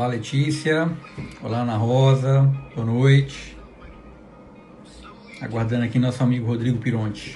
Olá, Letícia. Olá, Ana Rosa. Boa noite. Aguardando aqui nosso amigo Rodrigo Pironte.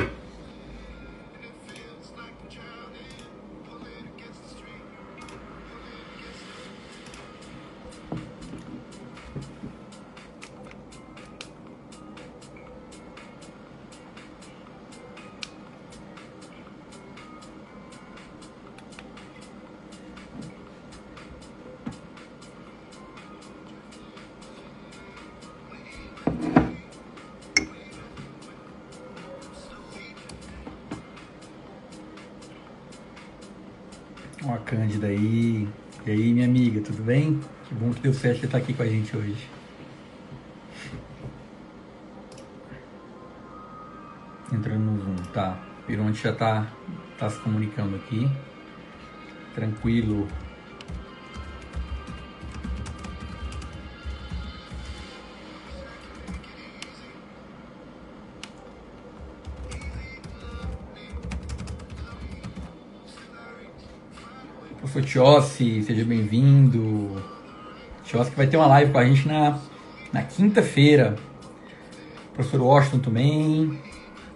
Estar aqui com a gente hoje. Entrando no Zoom, tá. Pironte já tá, tá se comunicando aqui. Tranquilo. Professor Tiossi, seja bem-vindo. Que vai ter uma live com a gente na, na quinta-feira. Professor Washington também.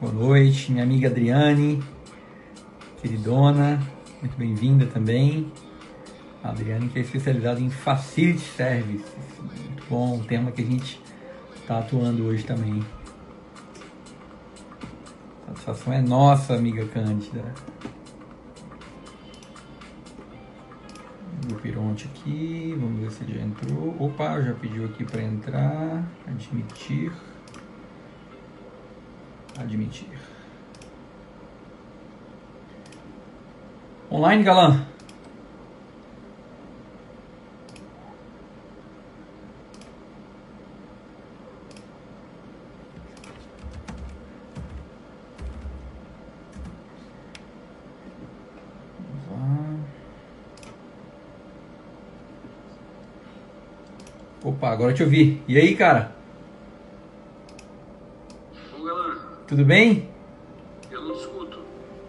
Boa noite. Minha amiga Adriane, queridona, muito bem-vinda também. A Adriane que é especializada em Facility Service. Muito bom, um tema que a gente está atuando hoje também. A satisfação é nossa, amiga Cândida. Aqui, vamos ver se ele já entrou. Opa, já pediu aqui para entrar. Admitir. Admitir. Online, galã. Opa, agora te ouvi. E aí, cara? Ô galã, Tudo bem? eu não te escuto.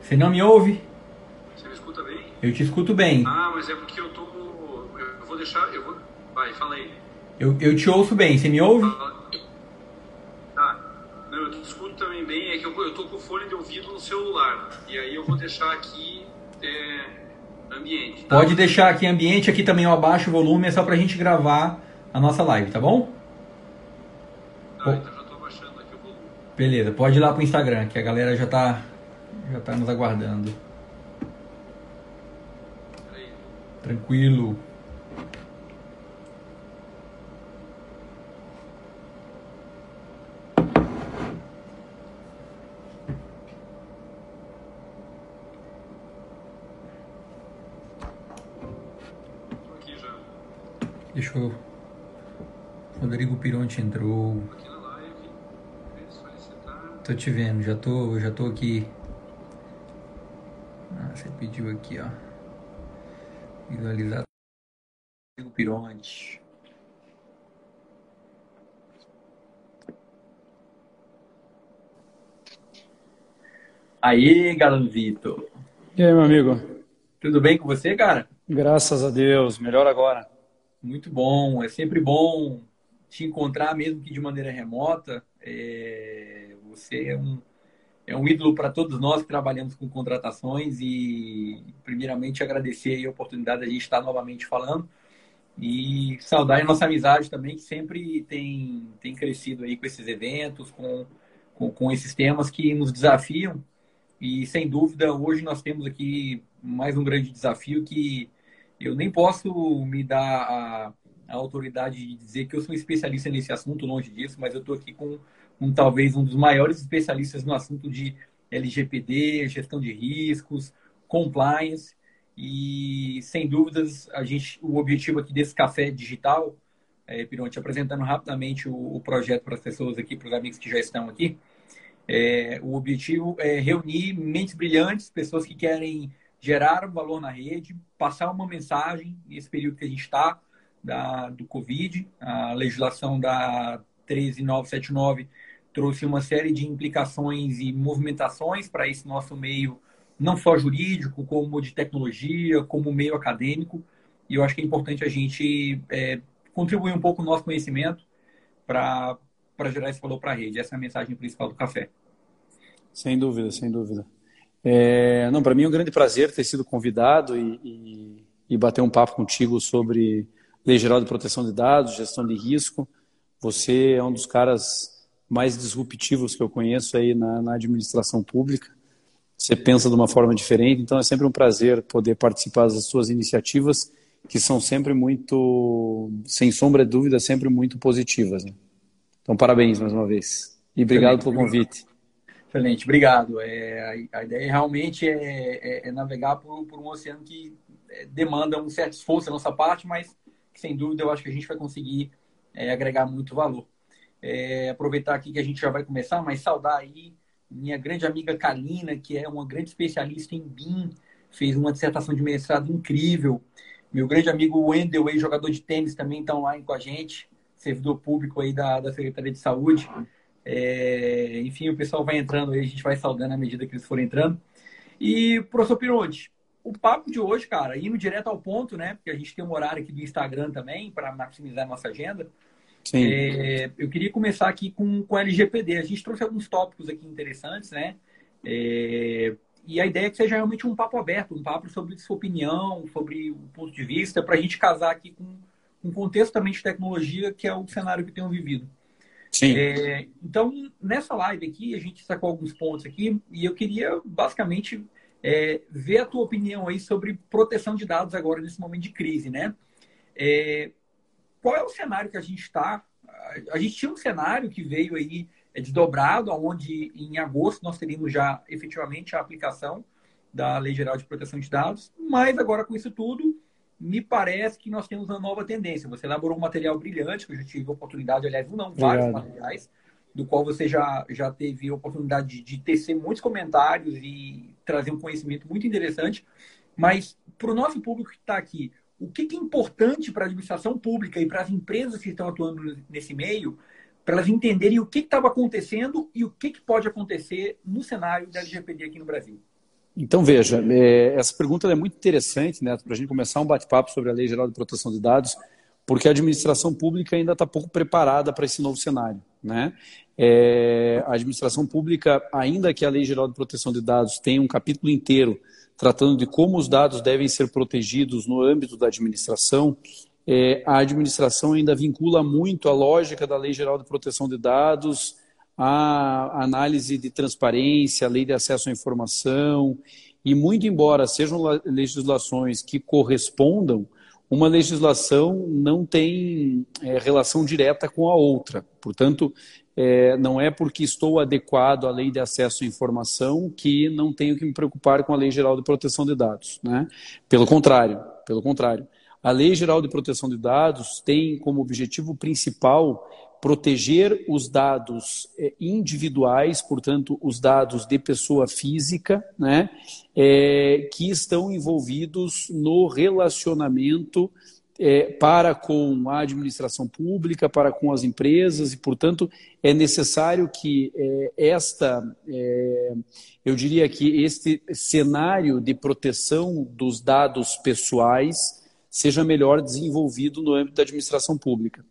Você não me ouve? Você me escuta bem? Eu te escuto bem. Ah, mas é porque eu tô. Eu vou deixar. Eu vou. Vai, fala aí. Eu, eu te ouço bem. Você me ouve? Tá. Não, eu te escuto também bem. É que eu, eu tô com o fone de ouvido no celular. E aí eu vou deixar aqui é, ambiente. tá? Pode deixar aqui ambiente, aqui também eu abaixo o volume, é só pra gente gravar a nossa live, tá bom? Tá, então já tô abaixando aqui o volume. Beleza, pode ir lá pro Instagram, que a galera já tá, já tá nos aguardando. Peraí. Tranquilo. Tô aqui já. Deixa eu... Rodrigo Pironte entrou. Tô aqui na live. Ver, solicitar. Tô te vendo, já tô, já tô aqui. Ah, você pediu aqui, ó. Visualizar. Rodrigo Pironte. Aí, Galanzito. E aí, meu amigo? Tudo bem com você, cara? Graças a Deus, melhor agora. Muito bom, é sempre bom te encontrar, mesmo que de maneira remota. É, Você é um, é um ídolo para todos nós que trabalhamos com contratações e, primeiramente, agradecer a oportunidade de a gente estar novamente falando e saudar a nossa amizade também, que sempre tem, tem crescido aí com esses eventos, com, com, com esses temas que nos desafiam. E, sem dúvida, hoje nós temos aqui mais um grande desafio que eu nem posso me dar a, a autoridade de dizer que eu sou especialista nesse assunto, longe disso, mas eu estou aqui com, com talvez um dos maiores especialistas no assunto de LGPD, gestão de riscos, compliance. E, sem dúvidas, a gente, o objetivo aqui desse café digital, é, Pironte, apresentando rapidamente o, o projeto para as pessoas aqui, para os amigos que já estão aqui. É, o objetivo é reunir mentes brilhantes, pessoas que querem gerar valor na rede, passar uma mensagem nesse período que a gente está, da, do Covid. A legislação da 13979 trouxe uma série de implicações e movimentações para esse nosso meio, não só jurídico, como de tecnologia, como meio acadêmico. E eu acho que é importante a gente é, contribuir um pouco o nosso conhecimento para gerar esse valor para a rede. Essa é a mensagem principal do café. Sem dúvida, sem dúvida. É, não, para mim é um grande prazer ter sido convidado e, e, e, bater um papo contigo sobre Lei Geral de Proteção de Dados, gestão de risco. Você é um dos caras mais disruptivos que eu conheço aí na, na administração pública. Você pensa de uma forma diferente, então é sempre um prazer poder participar das suas iniciativas, que são sempre muito, sem sombra de dúvida, sempre muito positivas. Né? Então, parabéns mais uma vez. E obrigado pelo convite. Excelente, obrigado. É, a, a, ideia realmente é, é, é navegar por, por, um oceano que é, demanda um certo esforço da nossa parte, mas sem dúvida eu acho que a gente vai conseguir é, agregar muito valor. É, aproveitar aqui que a gente já vai começar, mas saudar aí minha grande amiga Kalina, que é uma grande especialista em BIM, fez uma dissertação de mestrado incrível. Meu grande amigo Wendel, jogador de tênis, também está online com a gente, servidor público aí da, da Secretaria de Saúde. É, enfim, o pessoal vai entrando aí, a gente vai saudando à medida que eles forem entrando. E, professor Pironte, o papo de hoje, cara, indo direto ao ponto, né? Porque a gente tem um horário aqui do Instagram também para maximizar a nossa agenda. Sim. É, eu queria começar aqui com, com LGPD. A gente trouxe alguns tópicos aqui interessantes, né? É, e a ideia é que seja realmente um papo aberto, um papo sobre sua opinião, sobre o ponto de vista, para a gente casar aqui com um contexto também de tecnologia, que é o cenário que temos vivido. Sim. É, então, nessa live aqui, a gente sacou alguns pontos aqui e eu queria basicamente é, ver a tua opinião aí sobre proteção de dados agora nesse momento de crise, né? É, qual é o cenário que a gente está? A gente tinha um cenário que veio aí é, desdobrado, onde em agosto nós teríamos já efetivamente a aplicação da Lei Geral de Proteção de Dados, mas agora com isso tudo, me parece que nós temos uma nova tendência. Você elaborou um material brilhante, que eu já tive a oportunidade, aliás, não, vários Obrigado. materiais, do qual você já, já teve a oportunidade de, de tecer muitos comentários e trazer um conhecimento muito interessante. Mas, para o nosso público que está aqui, o que, que é importante para a administração pública e para as empresas que estão atuando nesse meio, para elas entenderem o que estava acontecendo e o que, que pode acontecer no cenário da LGPD aqui no Brasil? Então, veja, é, essa pergunta é muito interessante, né, para a gente começar um bate-papo sobre a Lei Geral de Proteção de Dados, porque a administração pública ainda está pouco preparada para esse novo cenário. Né? É, a administração pública, ainda que a Lei Geral de Proteção de Dados tenha um capítulo inteiro tratando de como os dados devem ser protegidos no âmbito da administração, é, a administração ainda vincula muito a lógica da Lei Geral de Proteção de Dados a análise de transparência, a lei de acesso à informação, e muito embora sejam legislações que correspondam, uma legislação não tem é, relação direta com a outra. Portanto, é, não é porque estou adequado à lei de acesso à informação que não tenho que me preocupar com a lei geral de proteção de dados. Né? Pelo contrário, pelo contrário. A lei geral de proteção de dados tem como objetivo principal proteger os dados é, individuais, portanto, os dados de pessoa física, né, é, que estão envolvidos no relacionamento é, para com a administração pública, para com as empresas, e, portanto, é necessário que é, esta, eu diria que este cenário de proteção dos dados pessoais seja melhor desenvolvido no âmbito da administração pública.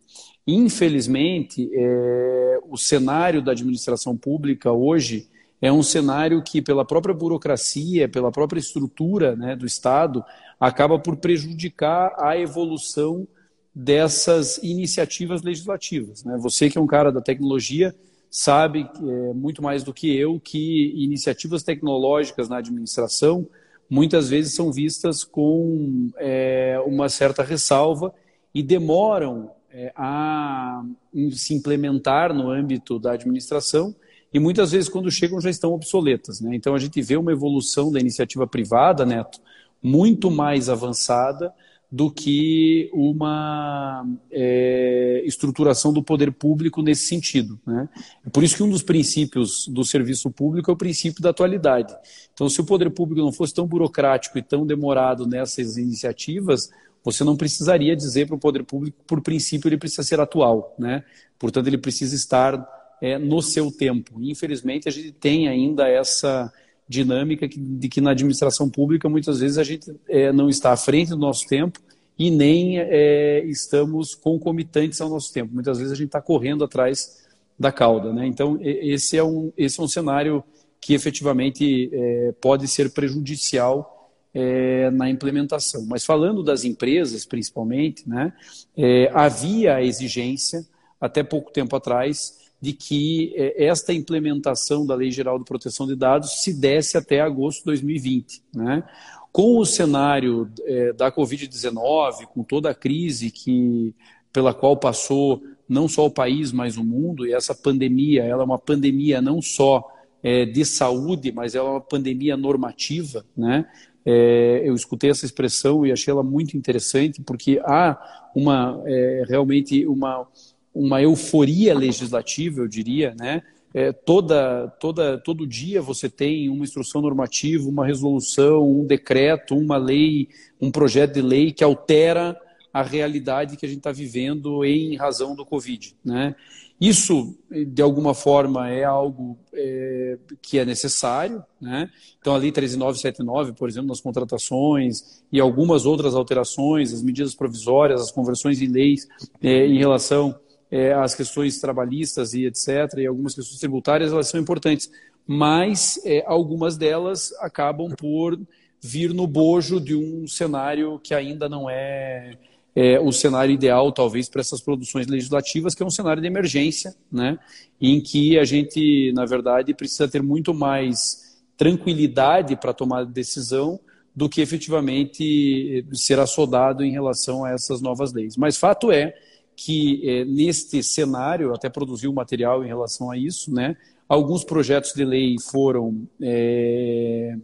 Infelizmente, é, o cenário da administração pública hoje é um cenário que, pela própria burocracia, pela própria estrutura né, do Estado, acaba por prejudicar a evolução dessas iniciativas legislativas. Né? Você, que é um cara da tecnologia, sabe é, muito mais do que eu que iniciativas tecnológicas na administração muitas vezes são vistas com é, uma certa ressalva e demoram a se implementar no âmbito da administração e muitas vezes quando chegam já estão obsoletas. Né? Então a gente vê uma evolução da iniciativa privada, Neto, muito mais avançada do que uma é, estruturação do poder público nesse sentido. Né? É por isso que um dos princípios do serviço público é o princípio da atualidade. Então, se o poder público não fosse tão burocrático e tão demorado nessas iniciativas, você não precisaria dizer para o poder público, por princípio, ele precisa ser atual, né? Portanto, ele precisa estar é, no seu tempo. Infelizmente, a gente tem ainda essa dinâmica de que na administração pública muitas vezes a gente é, não está à frente do nosso tempo e nem é, estamos concomitantes ao nosso tempo. Muitas vezes a gente está correndo atrás da cauda. Né? Então, esse é um, esse é um cenário que efetivamente é, pode ser prejudicial é, na implementação. Mas falando das empresas, principalmente, né, é, havia a exigência, até pouco tempo atrás, de que é, esta implementação da Lei Geral de Proteção de Dados se desse até agosto de 2020. Né? Com o cenário é, da Covid-19, com toda a crise que, pela qual passou não só o país, mas o mundo, e essa pandemia, ela é uma pandemia não só é, de saúde, mas ela é uma pandemia normativa, né? É, eu escutei essa expressão e achei ela muito interessante, porque há uma, é, realmente uma, uma euforia legislativa, eu diria, né? É, toda, toda, todo dia você tem uma instrução normativa, uma resolução, um decreto, uma lei, um projeto de lei que altera a realidade que a gente está vivendo em razão do Covid. Né? Isso, de alguma forma, é algo é, que é necessário. Né? Então, a Lei 13979, por exemplo, nas contratações e algumas outras alterações, as medidas provisórias, as conversões em leis é, em relação é, as questões trabalhistas e etc., e algumas questões tributárias, elas são importantes, mas é, algumas delas acabam por vir no bojo de um cenário que ainda não é, é o cenário ideal, talvez, para essas produções legislativas, que é um cenário de emergência, né, em que a gente, na verdade, precisa ter muito mais tranquilidade para tomar decisão do que efetivamente ser assodado em relação a essas novas leis. Mas fato é que é, neste cenário, até produziu material em relação a isso, né? Alguns projetos de lei foram, é,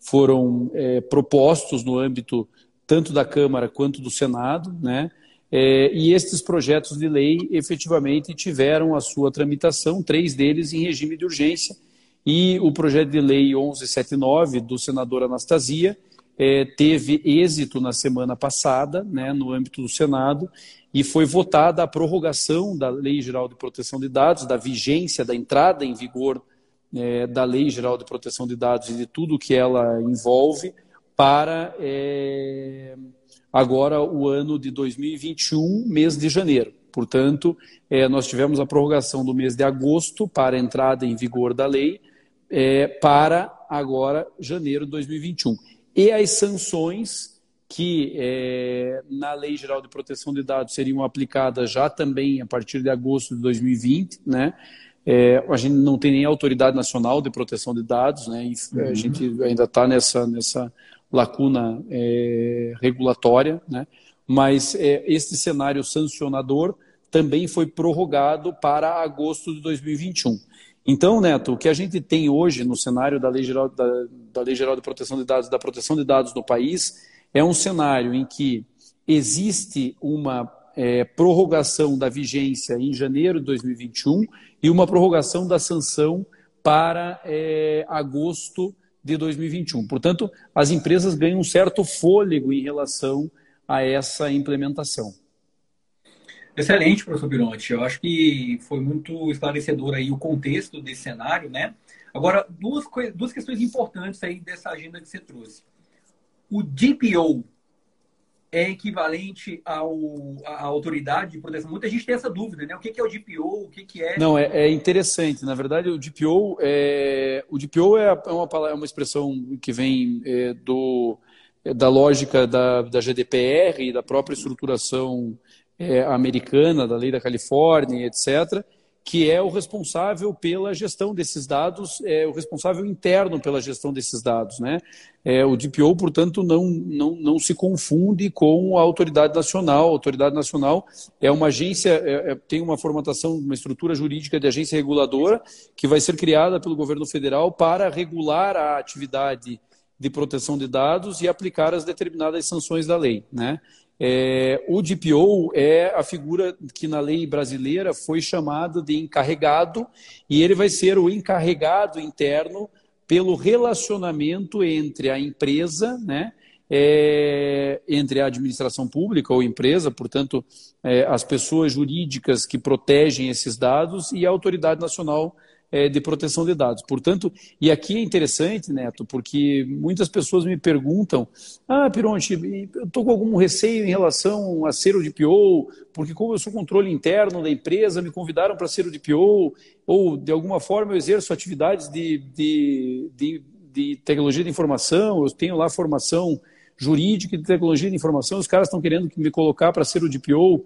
foram é, propostos no âmbito tanto da Câmara quanto do Senado, né? É, e estes projetos de lei efetivamente tiveram a sua tramitação, três deles em regime de urgência, e o projeto de lei 1179 do senador Anastasia é, teve êxito na semana passada, né, no âmbito do Senado, e foi votada a prorrogação da Lei Geral de Proteção de Dados, da vigência, da entrada em vigor é, da Lei Geral de Proteção de Dados e de tudo que ela envolve para é, agora o ano de 2021, mês de janeiro. Portanto, é, nós tivemos a prorrogação do mês de agosto para a entrada em vigor da lei é, para agora janeiro de 2021. E as sanções que é, na Lei Geral de Proteção de Dados seriam aplicadas já também a partir de agosto de 2020, né? É, a gente não tem nem autoridade nacional de proteção de dados, né? E uhum. a gente ainda está nessa, nessa lacuna é, regulatória, né? Mas é, este cenário sancionador também foi prorrogado para agosto de 2021. Então, Neto, o que a gente tem hoje no cenário da Lei Geral, da, da Lei Geral de Proteção de Dados, da proteção de dados no país, é um cenário em que existe uma é, prorrogação da vigência em janeiro de 2021 e uma prorrogação da sanção para é, agosto de 2021. Portanto, as empresas ganham um certo fôlego em relação a essa implementação. Excelente, professor Bironte. Eu acho que foi muito esclarecedor aí o contexto desse cenário, né? Agora, duas, duas questões importantes aí dessa agenda que você trouxe o DPO é equivalente ao, à autoridade de proteção? Muita gente tem essa dúvida, né? O que é o DPO? O que é... Não, é, é interessante. Na verdade, o DPO é, o DPO é, é uma, é uma expressão que vem é, do, é, da lógica da, da GDPR da própria estruturação é, americana, da lei da Califórnia, etc., que é o responsável pela gestão desses dados, é o responsável interno pela gestão desses dados. Né? É, o DPO, portanto, não, não, não se confunde com a autoridade nacional. A autoridade nacional é uma agência, é, é, tem uma formatação, uma estrutura jurídica de agência reguladora que vai ser criada pelo governo federal para regular a atividade de proteção de dados e aplicar as determinadas sanções da lei. Né? É, o DPO é a figura que na lei brasileira foi chamada de encarregado e ele vai ser o encarregado interno pelo relacionamento entre a empresa, né, é, entre a administração pública ou empresa, portanto, é, as pessoas jurídicas que protegem esses dados e a autoridade nacional é, de proteção de dados. Portanto, e aqui é interessante, Neto, porque muitas pessoas me perguntam: ah, Pironte, eu estou com algum receio em relação a ser o DPO, porque como eu sou controle interno da empresa, me convidaram para ser o DPO, ou de alguma forma eu exerço atividades de, de, de, de tecnologia de informação, eu tenho lá formação jurídica de tecnologia de informação, os caras estão querendo me colocar para ser o DPO.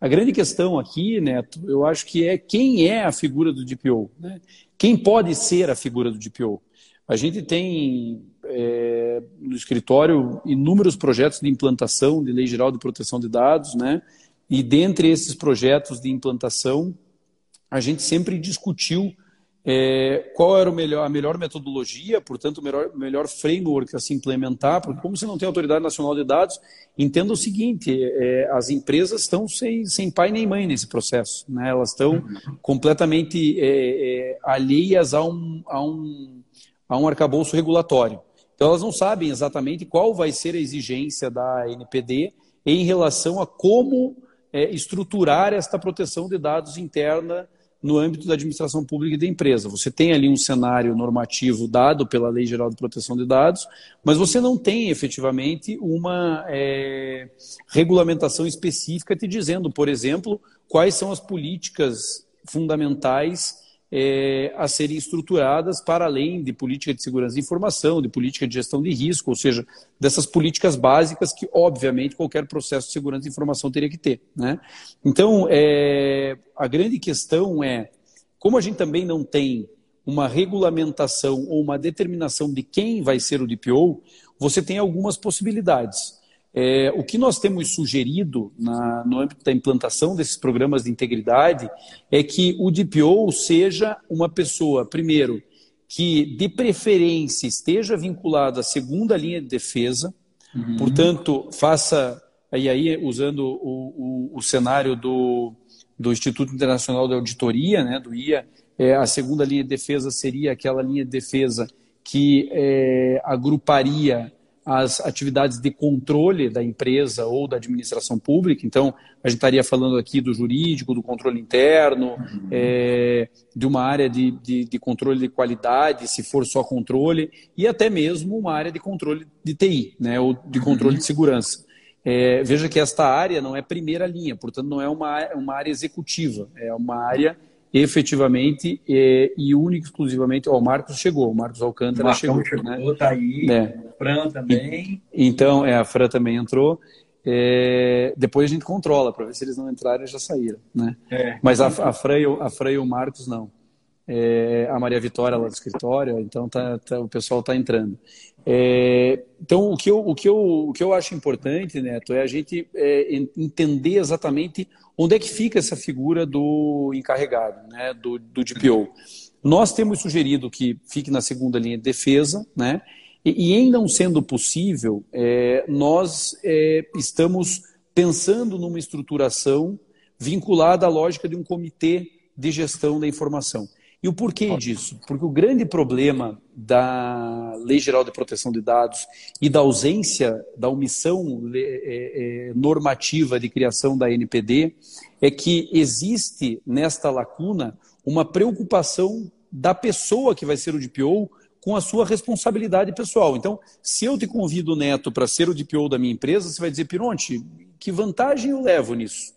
A grande questão aqui, Neto, eu acho que é quem é a figura do DPO. Né? Quem pode ser a figura do DPO? A gente tem é, no escritório inúmeros projetos de implantação de Lei Geral de Proteção de Dados, né? e dentre esses projetos de implantação, a gente sempre discutiu é, qual era melhor, a melhor metodologia, portanto, o melhor, melhor framework a se implementar, porque como você não tem autoridade nacional de dados, entenda o seguinte, é, as empresas estão sem, sem pai nem mãe nesse processo, né? elas estão completamente é, é, alheias a um, a, um, a um arcabouço regulatório. Então, elas não sabem exatamente qual vai ser a exigência da NPD em relação a como é, estruturar esta proteção de dados interna no âmbito da administração pública e da empresa. Você tem ali um cenário normativo dado pela Lei Geral de Proteção de Dados, mas você não tem efetivamente uma é, regulamentação específica te dizendo, por exemplo, quais são as políticas fundamentais é, a serem estruturadas para além de política de segurança de informação, de política de gestão de risco, ou seja, dessas políticas básicas que, obviamente, qualquer processo de segurança de informação teria que ter. Né? Então, é, a grande questão é, como a gente também não tem uma regulamentação ou uma determinação de quem vai ser o DPO, você tem algumas possibilidades. É, o que nós temos sugerido na, no âmbito da implantação desses programas de integridade é que o DPO seja uma pessoa, primeiro, que de preferência esteja vinculado à segunda linha de defesa, uhum. portanto, faça, e aí usando o, o, o, cenário do, do Instituto Internacional de Auditoria, né, do IA, é, a segunda linha de defesa seria aquela linha de defesa que é, agruparia as atividades de controle da empresa ou da administração pública. Então, a gente estaria falando aqui do jurídico, do controle interno, uhum. é, de uma área de, de, de, controle de qualidade, se for só controle, e até mesmo uma área de controle de TI, né, ou de controle uhum. de segurança. É, veja que esta área não é primeira linha, portanto, não é uma, uma área executiva, é uma área efetivamente é, e único exclusivamente. Ó, o Marcos chegou, o Marcos Alcântara chegou. chegou né? tá aí, é. Fran também. E, então, é, a Fran também entrou. É, depois a gente controla para ver se eles não entraram e já saíram. Né? É. Mas a, a, Fran e o, a Fran e o Marcos não. É, a Maria Vitória lá do escritório, então tá, tá o pessoal está entrando. É, então, o que, eu, o, que eu, o que eu acho importante, Neto, é a gente é, entender exatamente onde é que fica essa figura do encarregado, né, do, do DPO. Nós temos sugerido que fique na segunda linha de defesa, né, e, e em não sendo possível, é, nós é, estamos pensando numa estruturação vinculada à lógica de um comitê de gestão da informação. E o porquê disso? Porque o grande problema da Lei Geral de Proteção de Dados e da ausência, da omissão é, é, normativa de criação da NPD é que existe nesta lacuna uma preocupação da pessoa que vai ser o DPO com a sua responsabilidade pessoal. Então, se eu te convido, Neto, para ser o DPO da minha empresa, você vai dizer, Pironte, que vantagem eu levo nisso?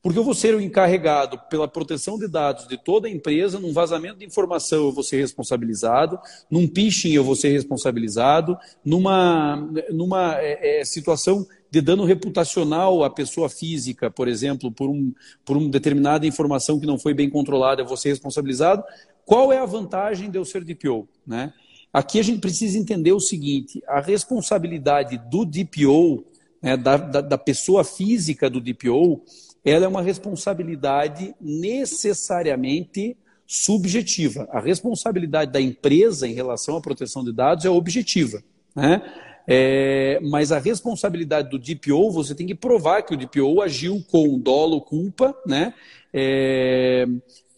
Porque eu vou ser o encarregado pela proteção de dados de toda a empresa, num vazamento de informação eu vou ser responsabilizado, num phishing eu vou ser responsabilizado, numa, numa é, é, situação de dano reputacional à pessoa física, por exemplo, por, um, por uma determinada informação que não foi bem controlada, eu vou ser responsabilizado. Qual é a vantagem de eu ser DPO? Né? Aqui a gente precisa entender o seguinte: a responsabilidade do DPO, né, da, da, da pessoa física do DPO, ela é uma responsabilidade necessariamente subjetiva. A responsabilidade da empresa em relação à proteção de dados é objetiva. Né? É, mas a responsabilidade do DPO, você tem que provar que o DPO agiu com dolo, culpa, né? É,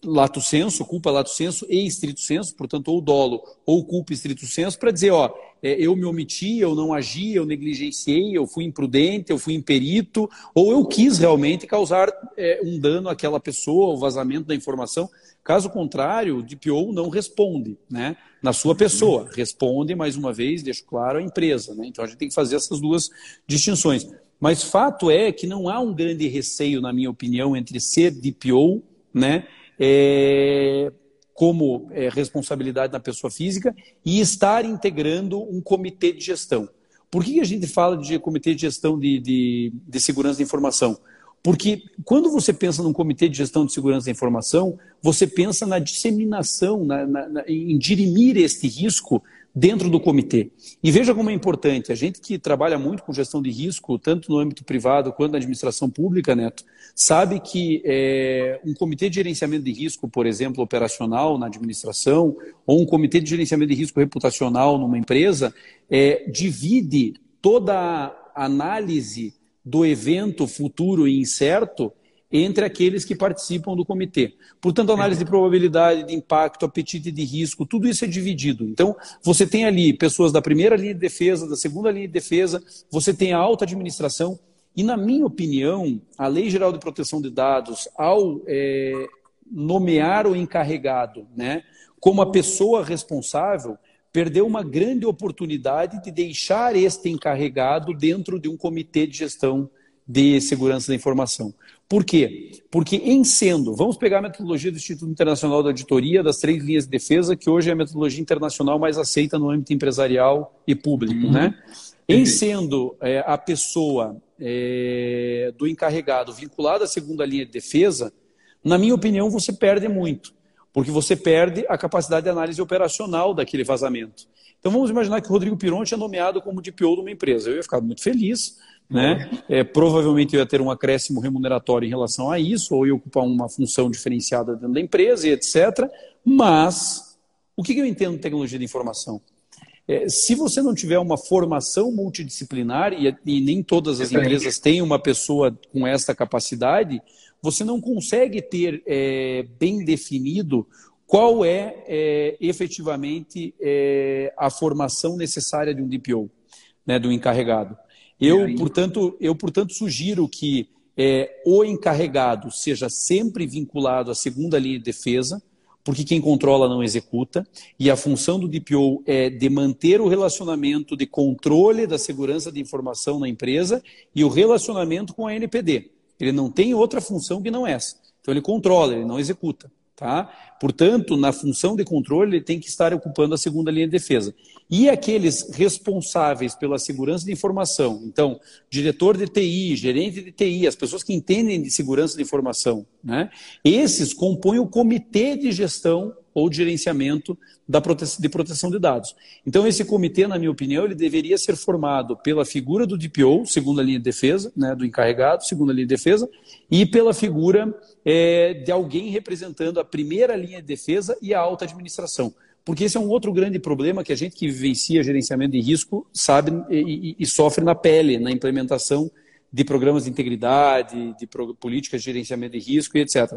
lato senso, culpa lato senso e estrito senso, portanto, ou dolo ou culpa estrito senso, para dizer, ó, eu me omiti, eu não agi, eu negligenciei, eu fui imprudente, eu fui imperito, ou eu quis realmente causar é, um dano àquela pessoa, o vazamento da informação. Caso contrário, o DPO não responde né, na sua pessoa. Responde, mais uma vez, deixo claro, a empresa. Né? Então a gente tem que fazer essas duas distinções. Mas fato é que não há um grande receio, na minha opinião, entre ser DPO, né, é, como é, responsabilidade da pessoa física, e estar integrando um comitê de gestão. Por que a gente fala de comitê de gestão de, de, de segurança da informação? Porque quando você pensa num comitê de gestão de segurança da informação, você pensa na disseminação, na, na, na, em dirimir este risco dentro do comitê. E veja como é importante, a gente que trabalha muito com gestão de risco, tanto no âmbito privado quanto na administração pública, Neto, sabe que é, um comitê de gerenciamento de risco, por exemplo, operacional na administração, ou um comitê de gerenciamento de risco reputacional numa empresa, é, divide toda a análise do evento futuro e incerto entre aqueles que participam do comitê. Portanto, análise de probabilidade, de impacto, apetite de risco, tudo isso é dividido. Então, você tem ali pessoas da primeira linha de defesa, da segunda linha de defesa, você tem a alta administração, e, na minha opinião, a Lei Geral de Proteção de Dados, ao é, nomear o encarregado né, como a pessoa responsável, perdeu uma grande oportunidade de deixar este encarregado dentro de um comitê de gestão de segurança da informação. Por quê? Porque em sendo, vamos pegar a metodologia do Instituto Internacional da Auditoria, das três linhas de defesa, que hoje é a metodologia internacional mais aceita no âmbito empresarial e público, uhum. né? Em sendo é, a pessoa é, do encarregado vinculada à segunda linha de defesa, na minha opinião, você perde muito, porque você perde a capacidade de análise operacional daquele vazamento. Então vamos imaginar que o Rodrigo Pironte é nomeado como DPO de uma empresa. Eu ia ficar muito feliz, né? É, provavelmente eu ia ter um acréscimo remuneratório em relação a isso, ou ia ocupar uma função diferenciada dentro da empresa e etc. Mas o que eu entendo de tecnologia de informação? É, se você não tiver uma formação multidisciplinar, e, e nem todas as empresas têm uma pessoa com essa capacidade, você não consegue ter é, bem definido qual é, é efetivamente é, a formação necessária de um DPO, né, do encarregado. Eu, portanto, eu, portanto, sugiro que é, o encarregado seja sempre vinculado à segunda linha de defesa, porque quem controla não executa, e a função do DPO é de manter o relacionamento de controle da segurança de informação na empresa e o relacionamento com a NPD. Ele não tem outra função que não essa. Então ele controla, ele não executa. Tá? Portanto, na função de controle, ele tem que estar ocupando a segunda linha de defesa. E aqueles responsáveis pela segurança de informação, então, diretor de TI, gerente de TI, as pessoas que entendem de segurança de informação, né? esses compõem o comitê de gestão ou de gerenciamento da prote de proteção de dados. Então, esse comitê, na minha opinião, ele deveria ser formado pela figura do DPO, segunda linha de defesa, né, do encarregado, segunda linha de defesa, e pela figura é, de alguém representando a primeira linha de defesa e a alta administração. Porque esse é um outro grande problema que a gente que vivencia gerenciamento de risco sabe e, e, e sofre na pele, na implementação de programas de integridade, de políticas de gerenciamento de risco e etc.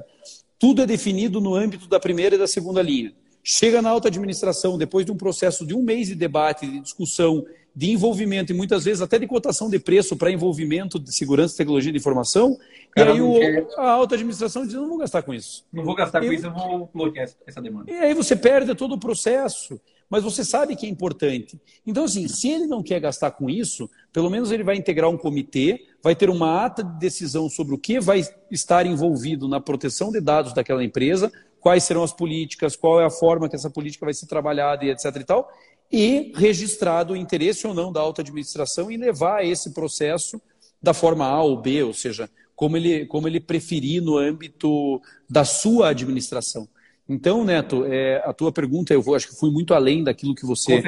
Tudo é definido no âmbito da primeira e da segunda linha. Chega na alta administração, depois de um processo de um mês de debate, de discussão, de envolvimento e muitas vezes até de cotação de preço para envolvimento de segurança e tecnologia de informação, Cara, e aí o, a alta administração diz, não vou gastar com isso. Não vou gastar com isso, eu vou bloquear essa demanda. E aí você perde todo o processo, mas você sabe que é importante. Então, assim, se ele não quer gastar com isso, pelo menos ele vai integrar um comitê, vai ter uma ata de decisão sobre o que vai estar envolvido na proteção de dados daquela empresa, quais serão as políticas, qual é a forma que essa política vai ser trabalhada e etc e tal, e registrado o interesse ou não da alta administração em levar esse processo da forma A ou B, ou seja, como ele, como ele preferir no âmbito da sua administração. Então, Neto, é, a tua pergunta, eu vou, acho que fui muito além daquilo que você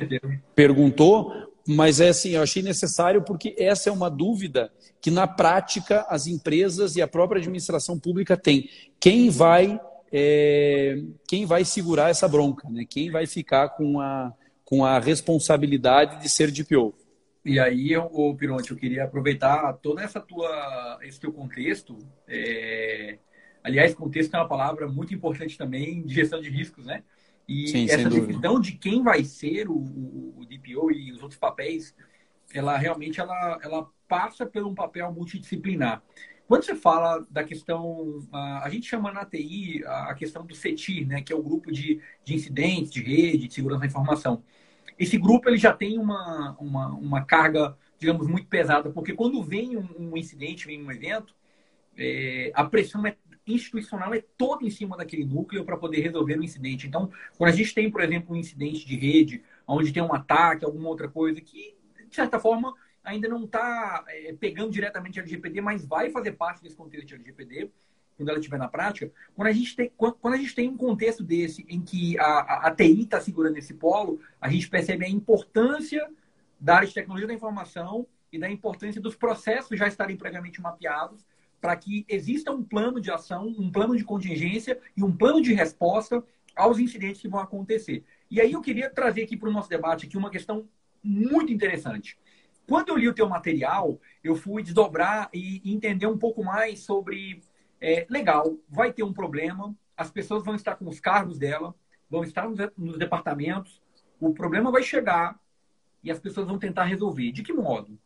perguntou, mas é assim, eu achei necessário porque essa é uma dúvida que na prática as empresas e a própria administração pública têm. Quem vai, é, quem vai segurar essa bronca? Né? Quem vai ficar com a, com a responsabilidade de ser DPO? E aí, o Pironte, eu queria aproveitar todo essa tua, esse teu contexto. É... Aliás, contexto é uma palavra muito importante também de gestão de riscos, né? E Sim, essa decisão de quem vai ser o, o, DPO e os outros papéis, ela realmente ela, ela passa por um papel multidisciplinar. Quando você fala da questão, a, gente chama na TI a questão do CETI, né, que é o grupo de, de incidentes, de rede, de segurança da informação. Esse grupo ele já tem uma, uma, uma carga, digamos, muito pesada, porque quando vem um, um incidente, vem um evento, é, a pressão é, institucional é toda em cima daquele núcleo para poder resolver o incidente. Então, quando a gente tem, por exemplo, um incidente de rede, onde tem um ataque, alguma outra coisa que, de certa forma, ainda não está é, pegando diretamente a LGPD, mas vai fazer parte desse contexto de LGPD quando ela estiver na prática. Quando a gente tem, quando a gente tem um contexto desse em que a, a, a TI está segurando esse polo, a gente percebe a importância da área de tecnologia da informação e da importância dos processos já estarem previamente mapeados para que exista um plano de ação, um plano de contingência e um plano de resposta aos incidentes que vão acontecer. E aí eu queria trazer aqui para o nosso debate aqui uma questão muito interessante. Quando eu li o teu material, eu fui desdobrar e entender um pouco mais sobre. É, legal, vai ter um problema, as pessoas vão estar com os cargos dela, vão estar nos, nos departamentos, o problema vai chegar e as pessoas vão tentar resolver. De que modo?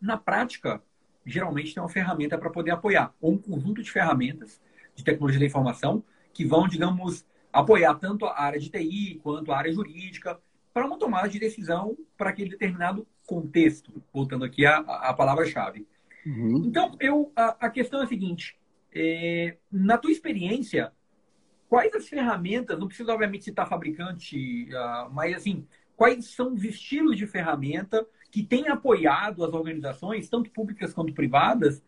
Na prática, geralmente tem uma ferramenta para poder apoiar, ou um conjunto de ferramentas de tecnologia da informação que vão, digamos, apoiar tanto a área de TI quanto a área jurídica para uma tomada de decisão para aquele determinado contexto, voltando aqui à, à palavra-chave. Uhum. Então, eu, a, a, questão é a seguinte: é, na tua experiência, quais as ferramentas, não precisa obviamente citar fabricante, uh, mas assim, quais são os estilos de ferramenta que têm apoiado as organizações, tanto públicas quanto privadas,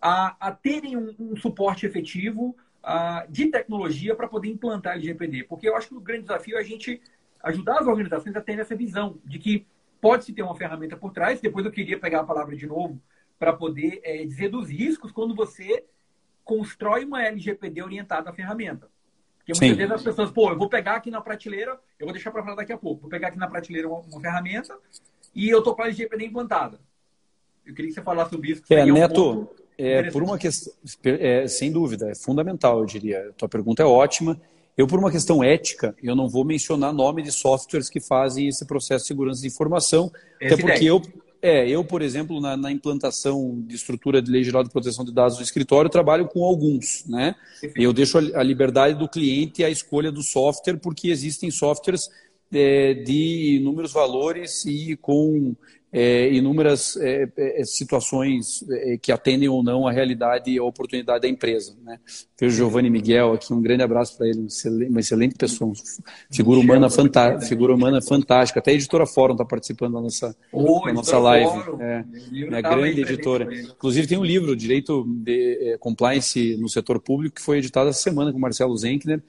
a, a terem um, um, suporte efetivo uh, de tecnologia para poder implantar LGPD? Porque eu acho que o grande desafio é a gente ajudar as organizações a terem essa visão de que pode-se ter uma ferramenta por trás. Depois eu queria pegar a palavra de novo para poder é, dizer dos riscos quando você constrói uma LGPD orientada à ferramenta. Porque muitas Sim. vezes as pessoas, pô, eu vou pegar aqui na prateleira, eu vou deixar para falar daqui a pouco, vou pegar aqui na prateleira uma, uma ferramenta e eu estou com a LGPD implantada. Eu queria que você falasse sobre isso. É, Neto, é, por uma questão, é, sem dúvida, é fundamental, eu diria. A tua pergunta é ótima. Eu, por uma questão ética, eu não vou mencionar nome de softwares que fazem esse processo de segurança de informação, esse até porque eu, é, eu, por exemplo, na, na, implantação de estrutura de lei geral de proteção de dados no escritório, trabalho com alguns, né? Eu deixo a, a liberdade do cliente a escolha do software, porque existem softwares é, de inúmeros valores e com é, inúmeras é, é, situações é, que atendem ou não a realidade e a oportunidade da empresa. Né? Vejo o Giovanni Miguel aqui, um grande abraço para ele, uma excelente pessoa, figura humana, fantástica, figura humana fantástica. Até a editora Fórum está participando da nossa, oh, da nossa live. É, é grande editora. Inclusive tem um livro, Direito de Compliance no Setor Público, que foi editado essa semana com Marcelo Zenkner.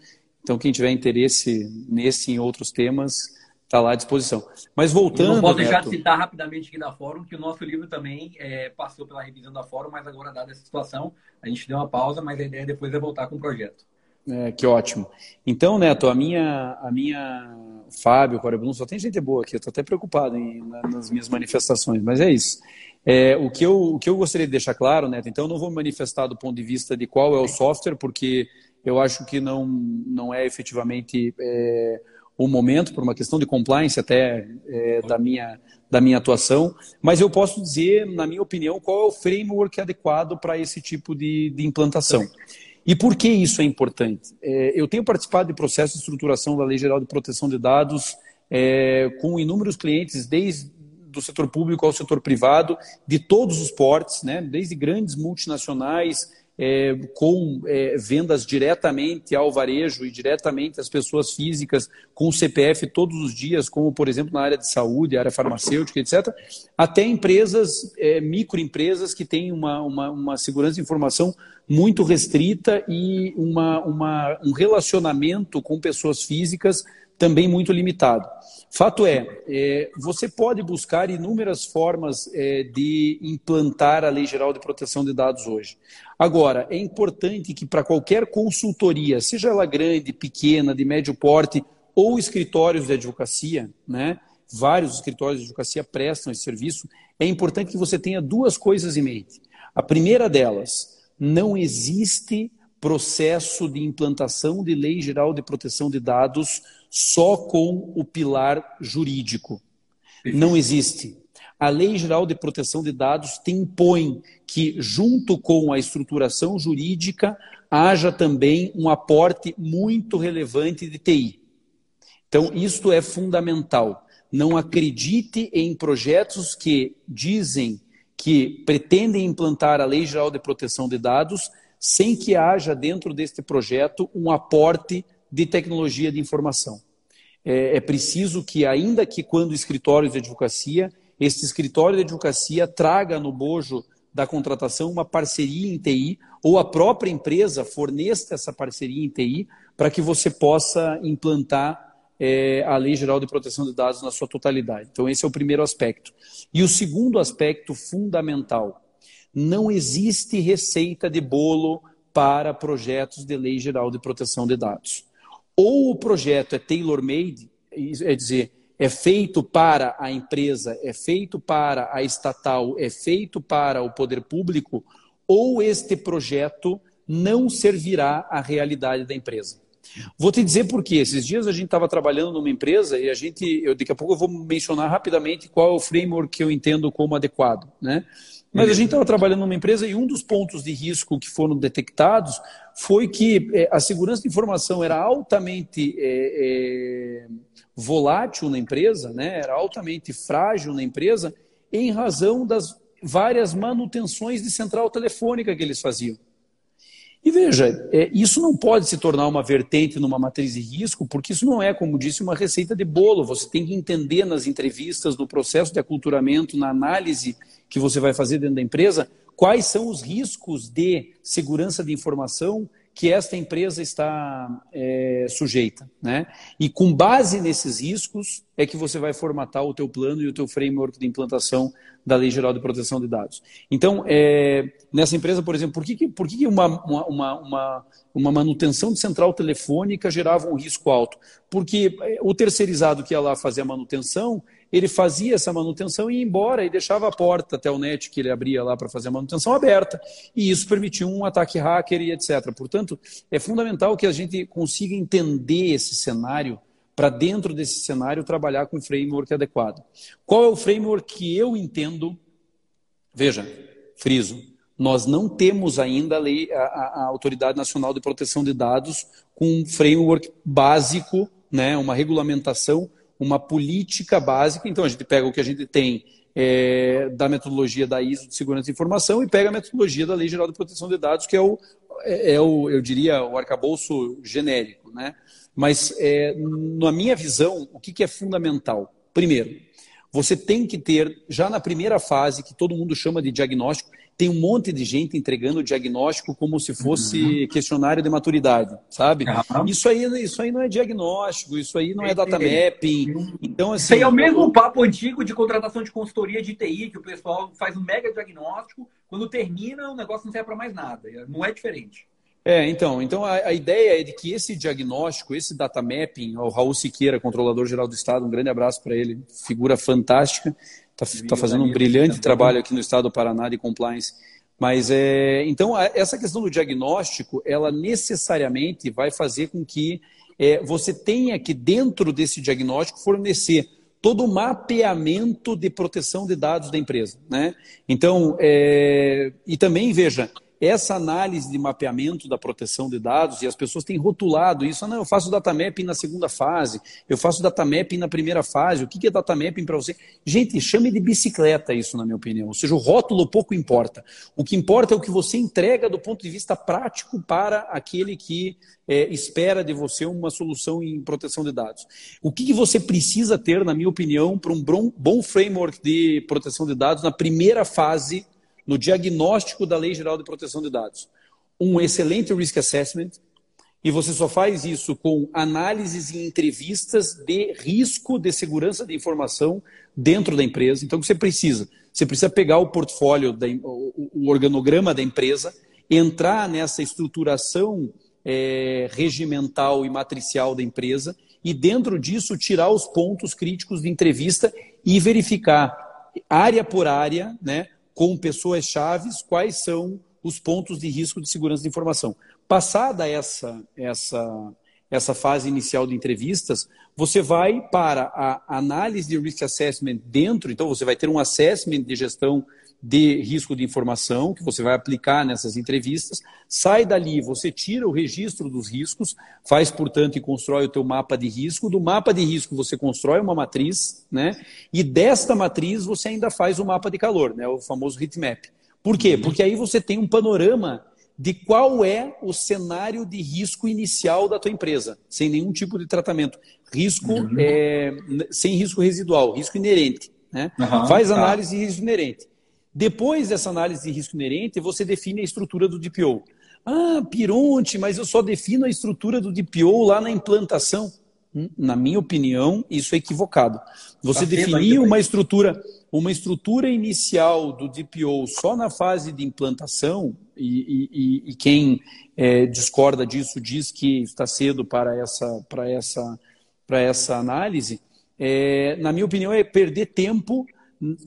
Então, quem tiver interesse nesse e em outros temas, está lá à disposição. Mas voltando. Eu não posso deixar Neto... de citar rapidamente aqui da Fórum que o nosso livro também é, passou pela revisão da Fórum, mas agora, dada essa situação, a gente deu uma pausa, mas a ideia depois é voltar com o projeto. É, que ótimo. Então, Neto, a minha, a minha Fábio, Corebrun, só tem gente boa aqui, eu estou até preocupado em, nas minhas manifestações, mas é isso. É, o, que eu, o que eu gostaria de deixar claro, Neto, então eu não vou me manifestar do ponto de vista de qual é o software, porque eu acho que não, não é efetivamente é, o momento, por uma questão de compliance até é, da, minha, da minha atuação, mas eu posso dizer, na minha opinião, qual é o framework adequado para esse tipo de, de implantação. E por que isso é importante? É, eu tenho participado de processo de estruturação da Lei Geral de Proteção de Dados é, com inúmeros clientes, desde do setor público ao setor privado, de todos os portes, né, desde grandes multinacionais, é, com é, vendas diretamente ao varejo e diretamente às pessoas físicas com CPF todos os dias, como por exemplo na área de saúde, área farmacêutica, etc., até empresas, é, microempresas que têm uma, uma, uma, segurança de informação muito restrita e uma, uma, um relacionamento com pessoas físicas também muito limitado. Fato é, é, você pode buscar inúmeras formas é, de implantar a Lei Geral de Proteção de Dados hoje. Agora, é importante que para qualquer consultoria, seja ela grande, pequena, de médio porte, ou escritórios de advocacia, né? vários escritórios de advocacia prestam esse serviço, é importante que você tenha duas coisas em mente. A primeira delas, não existe processo de implantação de lei geral de proteção de dados só com o pilar jurídico. Não existe. A Lei Geral de Proteção de Dados te impõe que, junto com a estruturação jurídica, haja também um aporte muito relevante de TI. Então, isto é fundamental. Não acredite em projetos que dizem que pretendem implantar a Lei Geral de Proteção de Dados sem que haja dentro deste projeto um aporte de tecnologia de informação. É, é preciso que, ainda que quando escritórios de advocacia, este escritório de advocacia traga no bojo da contratação uma parceria em TI ou a própria empresa forneça essa parceria em TI para que você possa implantar é, a Lei Geral de Proteção de Dados na sua totalidade. Então, esse é o primeiro aspecto. E o segundo aspecto fundamental: não existe receita de bolo para projetos de Lei Geral de Proteção de Dados. Ou o projeto é tailor-made, é dizer, é feito para a empresa, é feito para a estatal, é feito para o poder público, ou este projeto não servirá à realidade da empresa. Vou te dizer por quê. Esses dias a gente estava trabalhando numa empresa e a gente, eu, daqui a pouco eu vou mencionar rapidamente qual é o framework que eu entendo como adequado, né? Mas a gente estava trabalhando numa empresa e um dos pontos de risco que foram detectados foi que é, a segurança de informação era altamente é, é, volátil na empresa, né? era altamente frágil na empresa, em razão das várias manutenções de central telefônica que eles faziam. E veja, é, isso não pode se tornar uma vertente numa matriz de risco, porque isso não é, como disse, uma receita de bolo. Você tem que entender nas entrevistas, no processo de aculturamento, na análise que você vai fazer dentro da empresa, quais são os riscos de segurança de informação que esta empresa está é, sujeita. Né? E com base nesses riscos é que você vai formatar o teu plano e o teu framework de implantação da Lei Geral de Proteção de Dados. Então, é, nessa empresa, por exemplo, por que, por que uma, uma, uma, uma manutenção de central telefônica gerava um risco alto? Porque é, o terceirizado que ia lá fazer a manutenção, ele fazia essa manutenção e ia embora e deixava a porta até o net que ele abria lá para fazer a manutenção aberta. E isso permitia um ataque hacker e etc. Portanto, é fundamental que a gente consiga entender esse cenário para dentro desse cenário trabalhar com o framework adequado. Qual é o framework que eu entendo? Veja, friso, nós não temos ainda a, lei, a, a Autoridade Nacional de Proteção de Dados com um framework básico, né, uma regulamentação uma política básica. Então, a gente pega o que a gente tem é, da metodologia da ISO de segurança de informação e pega a metodologia da Lei Geral de Proteção de Dados, que é o, é, é o eu diria, o arcabouço genérico. Né? Mas, é, na minha visão, o que, que é fundamental? Primeiro, você tem que ter, já na primeira fase, que todo mundo chama de diagnóstico, tem um monte de gente entregando o diagnóstico como se fosse uhum. questionário de maturidade, sabe? Uhum. Isso, aí, isso aí não é diagnóstico, isso aí não é, é data mapping. Então, assim, isso aí é o mesmo papo antigo de contratação de consultoria de TI, que o pessoal faz um mega diagnóstico, quando termina o negócio não serve para mais nada. Não é diferente. É, então, então a, a, ideia é de que esse diagnóstico, esse data mapping, o Raul Siqueira, controlador geral do Estado, um grande abraço para ele, figura fantástica, está tá fazendo um brilhante trabalho aqui no estado do Paraná de compliance. Mas é, então essa questão do diagnóstico, ela necessariamente vai fazer com que é, você tenha que dentro desse diagnóstico fornecer todo o mapeamento de proteção de dados da empresa, né? Então é, e também veja essa análise de mapeamento da proteção de dados, e as pessoas têm rotulado isso, ah, não, eu faço data mapping na segunda fase, eu faço data mapping na primeira fase, o que é data mapping para você? Gente, chame de bicicleta isso, na minha opinião, ou seja, o rótulo pouco importa. O que importa é o que você entrega do ponto de vista prático para aquele que é, espera de você uma solução em proteção de dados. O que, que você precisa ter, na minha opinião, para um bom framework de proteção de dados na primeira fase no diagnóstico da Lei Geral de Proteção de Dados. Um excelente risk assessment, e você só faz isso com análises e entrevistas de risco de segurança de informação dentro da empresa. Então, o que você precisa? Você precisa pegar o portfólio, da, o organograma da empresa, entrar nessa estruturação é, regimental e matricial da empresa e, dentro disso, tirar os pontos críticos de entrevista e verificar área por área, né, com pessoas chaves quais são os pontos de risco de segurança de informação. Passada essa, essa, essa fase inicial de entrevistas, você vai para a análise de risk assessment dentro, então você vai ter um assessment de gestão de risco de informação que você vai aplicar nessas entrevistas. Sai dali, você tira o registro dos riscos, faz, portanto, e constrói o teu mapa de risco. Do mapa de risco você constrói uma matriz, né? E desta matriz você ainda faz o mapa de calor, né? O famoso heat map. Por quê? Porque aí você tem um panorama de qual é o cenário de risco inicial da tua empresa, sem nenhum tipo de tratamento. Risco uhum. é, sem risco residual, risco inerente. Né? Uhum, Faz tá. análise tá. de risco inerente. Depois dessa análise de risco inerente, você define a estrutura do DPO. Ah, Pironte, mas eu só defino a estrutura do DPO lá na implantação. Hum, na minha opinião, isso é equivocado. Você definir uma estrutura, uma estrutura inicial do DPO só na fase de implantação, e, e, e quem é, discorda disso diz que está cedo para essa, para essa, para essa análise, é, na minha opinião, é perder tempo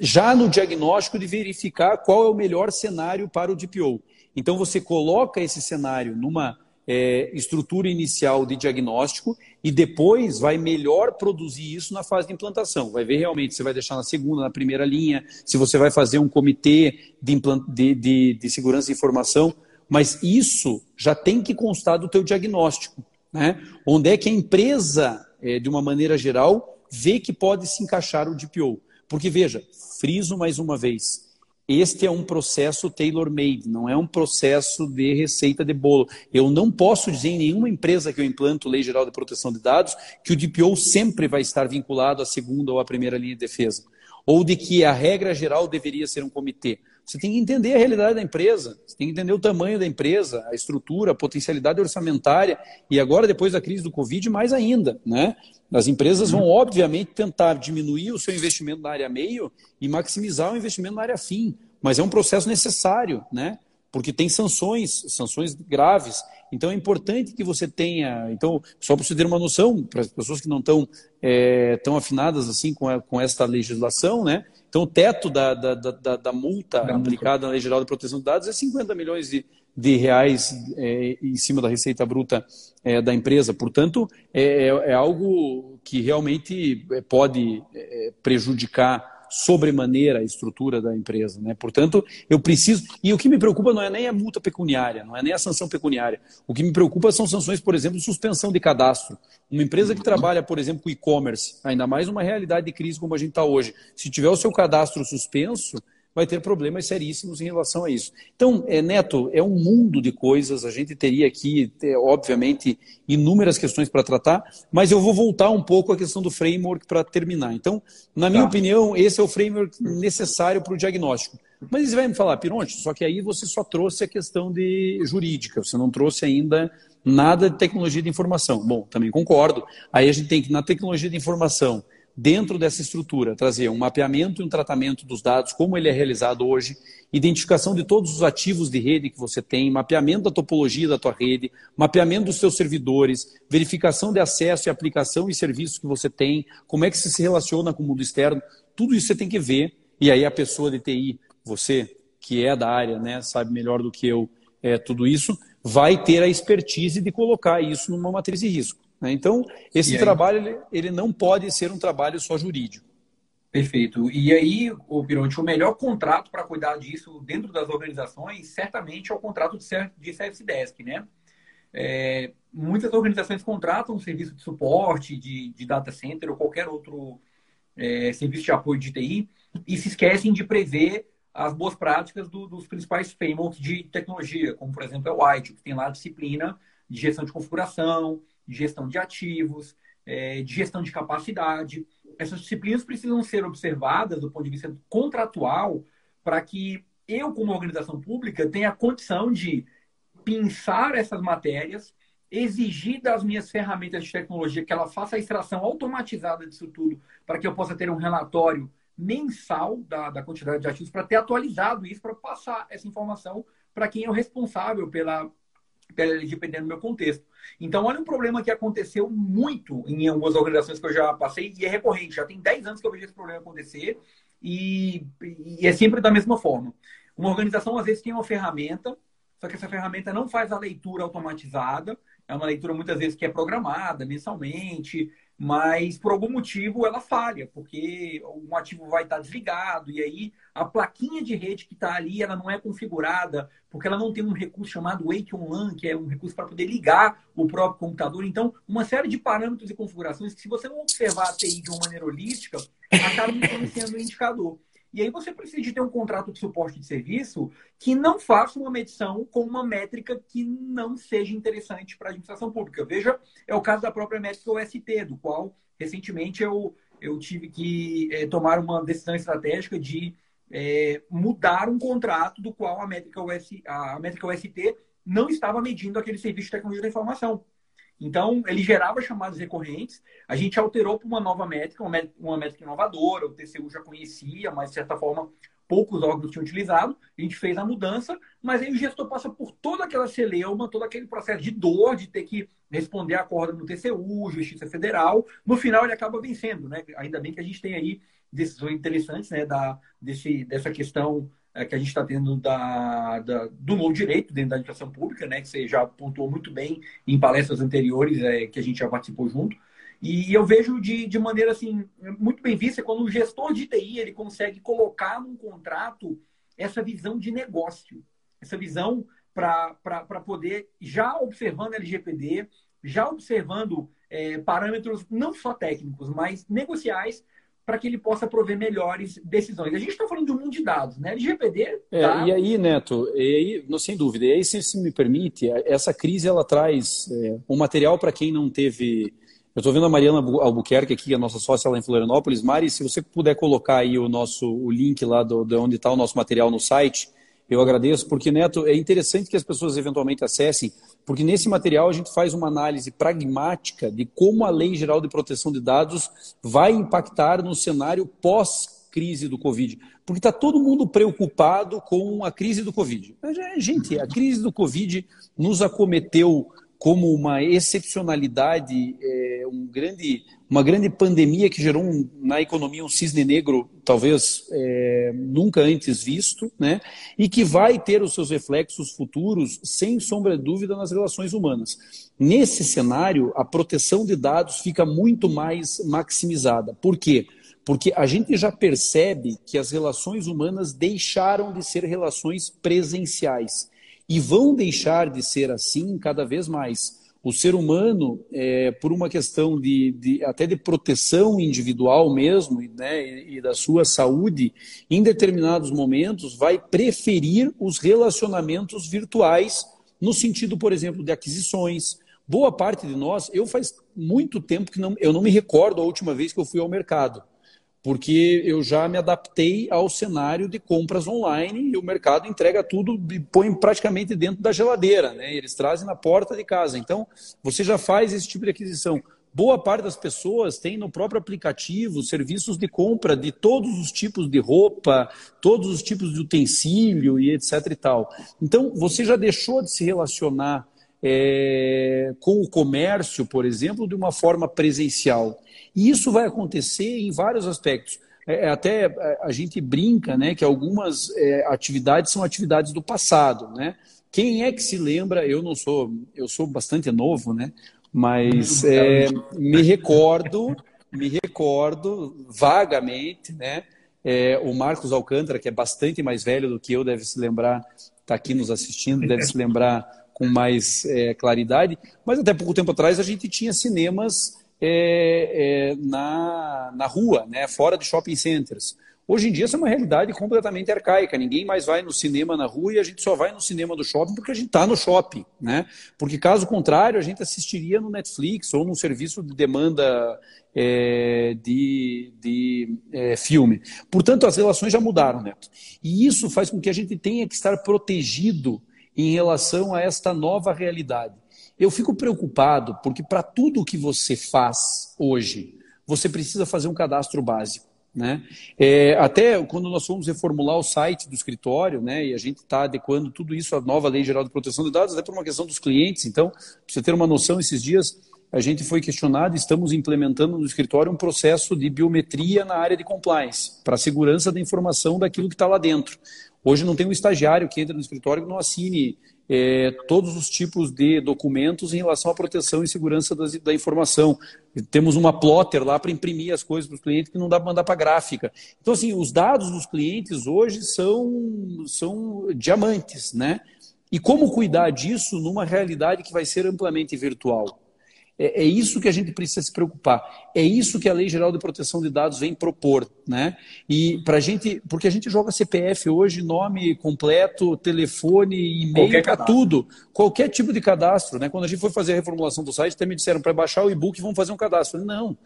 já no diagnóstico de verificar qual é o melhor cenário para o DPO. Então você coloca esse cenário numa é, estrutura inicial de diagnóstico e depois vai melhor produzir isso na fase de implantação. Vai ver realmente se vai deixar na segunda, na primeira linha, se você vai fazer um comitê de, de, de, de segurança de informação, mas isso já tem que constar do teu diagnóstico. Né? Onde é que a empresa, é, de uma maneira geral, vê que pode se encaixar o DPO. Porque, veja, friso mais uma vez, este é um processo tailor-made, não é um processo de receita de bolo. Eu não posso dizer em nenhuma empresa que eu implanto Lei Geral de Proteção de Dados que o DPO sempre vai estar vinculado à segunda ou à primeira linha de defesa. Ou de que a regra geral deveria ser um comitê. Você tem que entender a realidade da empresa, você tem que entender o tamanho da empresa, a estrutura, a potencialidade orçamentária e agora, depois da crise do Covid, mais ainda. Né? As empresas vão, obviamente, tentar diminuir o seu investimento na área meio e maximizar o investimento na área fim, mas é um processo necessário, né? porque tem sanções, sanções graves. Então é importante que você tenha. Então, só para você ter uma noção, para as pessoas que não estão é, tão afinadas assim com, a, com esta legislação, né? Então, o teto da, da, da, da multa da aplicada multa. na Lei Geral de Proteção de Dados é 50 milhões de, de reais é, em cima da receita bruta é, da empresa. Portanto, é, é, é algo que realmente é, pode é, prejudicar sobremaneira a estrutura da empresa. Né? Portanto, eu preciso. E o que me preocupa não é nem a multa pecuniária, não é nem a sanção pecuniária. O que me preocupa são sanções, por exemplo, suspensão de cadastro. Uma empresa que trabalha, por exemplo, com e-commerce, ainda mais numa realidade de crise como a gente está hoje, se tiver o seu cadastro suspenso, vai ter problemas seríssimos em relação a isso. Então, é, Neto, é um mundo de coisas, a gente teria aqui, é, obviamente, inúmeras questões para tratar, mas eu vou voltar um pouco à questão do framework para terminar. Então, na minha tá. opinião, esse é o framework necessário para o diagnóstico. Mas você vai me falar, Pironte, só que aí você só trouxe a questão de jurídica, você não trouxe ainda nada de tecnologia de informação. Bom, também concordo. Aí a gente tem que, na tecnologia de informação, dentro dessa estrutura, trazer um mapeamento e um tratamento dos dados, como ele é realizado hoje, identificação de todos os ativos de rede que você tem, mapeamento da topologia da tua rede, mapeamento dos seus servidores, verificação de acesso e aplicação e serviços que você tem, como é que você se relaciona com o mundo externo, tudo isso você tem que ver, e aí a pessoa de TI, você que é da área, né, sabe melhor do que eu é, tudo isso, vai ter a expertise de colocar isso numa matriz de risco. Né? Então, esse trabalho ele, ele não pode ser um trabalho só jurídico. Perfeito. E aí, o Pironte, o melhor contrato para cuidar disso dentro das organizações, certamente é o contrato de Service Desk, né? É, muitas organizações contratam um serviço de suporte, de, de data center ou qualquer outro é, serviço de apoio de TI e se esquecem de prever as boas práticas do, dos principais frameworks de tecnologia, como, por exemplo, é o White, que tem lá a disciplina de gestão de configuração, de gestão de ativos, é, de gestão de capacidade. Essas disciplinas precisam ser observadas do ponto de vista contratual para que eu, como organização pública, tenha condição de pensar essas matérias, exigir das minhas ferramentas de tecnologia que ela faça a extração automatizada disso tudo, para que eu possa ter um relatório mensal da, da quantidade de ativos, para ter atualizado isso, para passar essa informação para quem é o responsável pela, dependendo do meu contexto. Então, olha um problema que aconteceu muito em algumas organizações que eu já passei e é recorrente. Já tem 10 anos que eu vejo esse problema acontecer e, e é sempre da mesma forma. Uma organização, às vezes, tem uma ferramenta, só que essa ferramenta não faz a leitura automatizada é uma leitura muitas vezes que é programada mensalmente, mas por algum motivo ela falha, porque um ativo vai estar desligado, e aí a plaquinha de rede que está ali, ela não é configurada, porque ela não tem um recurso chamado Wake on LAN, que é um recurso para poder ligar o próprio computador. Então, uma série de parâmetros e configurações que, se você não observar a TI de uma maneira holística, acaba influenciando o indicador. E aí você precisa de ter um contrato de suporte de serviço que não faça uma medição com uma métrica que não seja interessante para a administração pública. Veja, é o caso da própria métrica OST, do qual recentemente eu, eu tive que é, tomar uma decisão estratégica de é, mudar um contrato do qual a métrica, OS, a métrica OST não estava medindo aquele serviço de tecnologia da informação. Então, ele gerava chamadas recorrentes. A gente alterou para uma nova métrica, uma métrica, uma métrica inovadora. O TCU já conhecia, mas, de certa forma, poucos órgãos tinham utilizado. A gente fez a mudança, mas aí o gestor passa por toda aquela celeuma, todo aquele processo de dor, de ter que responder a corda no TCU, Justiça Federal. No final, ele acaba vencendo. Né? Ainda bem que a gente tem aí decisões interessantes né, da, desse, dessa questão é, que a gente está tendo da, da, do novo direito dentro da administração pública, né, que você já pontuou muito bem em palestras anteriores é, que a gente já participou junto. E eu vejo de, de maneira assim muito bem vista quando o gestor de TI ele consegue colocar num contrato essa visão de negócio, essa visão para poder, já observando LGPD, já observando é, parâmetros não só técnicos, mas negociais, para que ele possa prover melhores decisões. A gente está falando de um mundo de dados, né? LGPD. É, tá... E aí, Neto, e aí, não, sem dúvida, e aí, se, se me permite, essa crise ela traz é, um material para quem não teve. Eu estou vendo a Mariana Albuquerque aqui, a nossa sócia lá em Florianópolis. Mari, se você puder colocar aí o nosso o link lá do, de onde está o nosso material no site, eu agradeço, porque, Neto, é interessante que as pessoas eventualmente acessem, porque nesse material a gente faz uma análise pragmática de como a Lei Geral de Proteção de Dados vai impactar no cenário pós-crise do Covid. Porque está todo mundo preocupado com a crise do Covid. Gente, a crise do Covid nos acometeu como uma excepcionalidade, é, um grande, uma grande pandemia que gerou um, na economia um cisne negro talvez é, nunca antes visto, né? e que vai ter os seus reflexos futuros, sem sombra de dúvida, nas relações humanas. Nesse cenário, a proteção de dados fica muito mais maximizada. Por quê? Porque a gente já percebe que as relações humanas deixaram de ser relações presenciais e vão deixar de ser assim cada vez mais. O ser humano, é, por uma questão de, de, até de proteção individual mesmo, né, e, e da sua saúde, em determinados momentos vai preferir os relacionamentos virtuais, no sentido, por exemplo, de aquisições. Boa parte de nós, eu faz muito tempo que não, eu não me recordo a última vez que eu fui ao mercado porque eu já me adaptei ao cenário de compras online e o mercado entrega tudo e põe praticamente dentro da geladeira, né? Eles trazem na porta de casa. Então, você já faz esse tipo de aquisição. Boa parte das pessoas tem no próprio aplicativo serviços de compra de todos os tipos de roupa, todos os tipos de utensílio e etc e tal. Então, você já deixou de se relacionar é, com o comércio, por exemplo, de uma forma presencial. E isso vai acontecer em vários aspectos. É, é até é, a gente brinca né, que algumas é, atividades são atividades do passado. Né? Quem é que se lembra? Eu não sou, eu sou bastante novo, né? mas é, me recordo, me recordo vagamente, né? É, o Marcos Alcântara, que é bastante mais velho do que eu, deve se lembrar, está aqui nos assistindo, deve se lembrar com mais é, claridade. Mas até pouco tempo atrás a gente tinha cinemas é, é, na, na rua, né, fora de shopping centers. Hoje em dia, isso é uma realidade completamente arcaica. Ninguém mais vai no cinema na rua e a gente só vai no cinema do shopping porque a gente está no shopping. Né? Porque, caso contrário, a gente assistiria no Netflix ou num serviço de demanda é, de, de é, filme. Portanto, as relações já mudaram, Neto. E isso faz com que a gente tenha que estar protegido em relação a esta nova realidade. Eu fico preocupado porque para tudo que você faz hoje, você precisa fazer um cadastro básico. Né? É, até quando nós fomos reformular o site do escritório, né, e a gente está adequando tudo isso à nova Lei Geral de Proteção de Dados, até por uma questão dos clientes. Então, para você ter uma noção, esses dias a gente foi questionado, estamos implementando no escritório um processo de biometria na área de compliance, para a segurança da informação daquilo que está lá dentro. Hoje não tem um estagiário que entra no escritório que não assine é, todos os tipos de documentos em relação à proteção e segurança das, da informação. Temos uma plotter lá para imprimir as coisas para os clientes que não dá para mandar para gráfica. Então, assim, os dados dos clientes hoje são, são diamantes, né? E como cuidar disso numa realidade que vai ser amplamente virtual? É, é, isso que a gente precisa se preocupar. É isso que a Lei Geral de Proteção de Dados vem propor, né? E para gente, porque a gente joga CPF hoje, nome completo, telefone, e-mail, para tudo, qualquer tipo de cadastro, né? Quando a gente foi fazer a reformulação do site, até me disseram para baixar o e-book, vamos fazer um cadastro. Falei, não,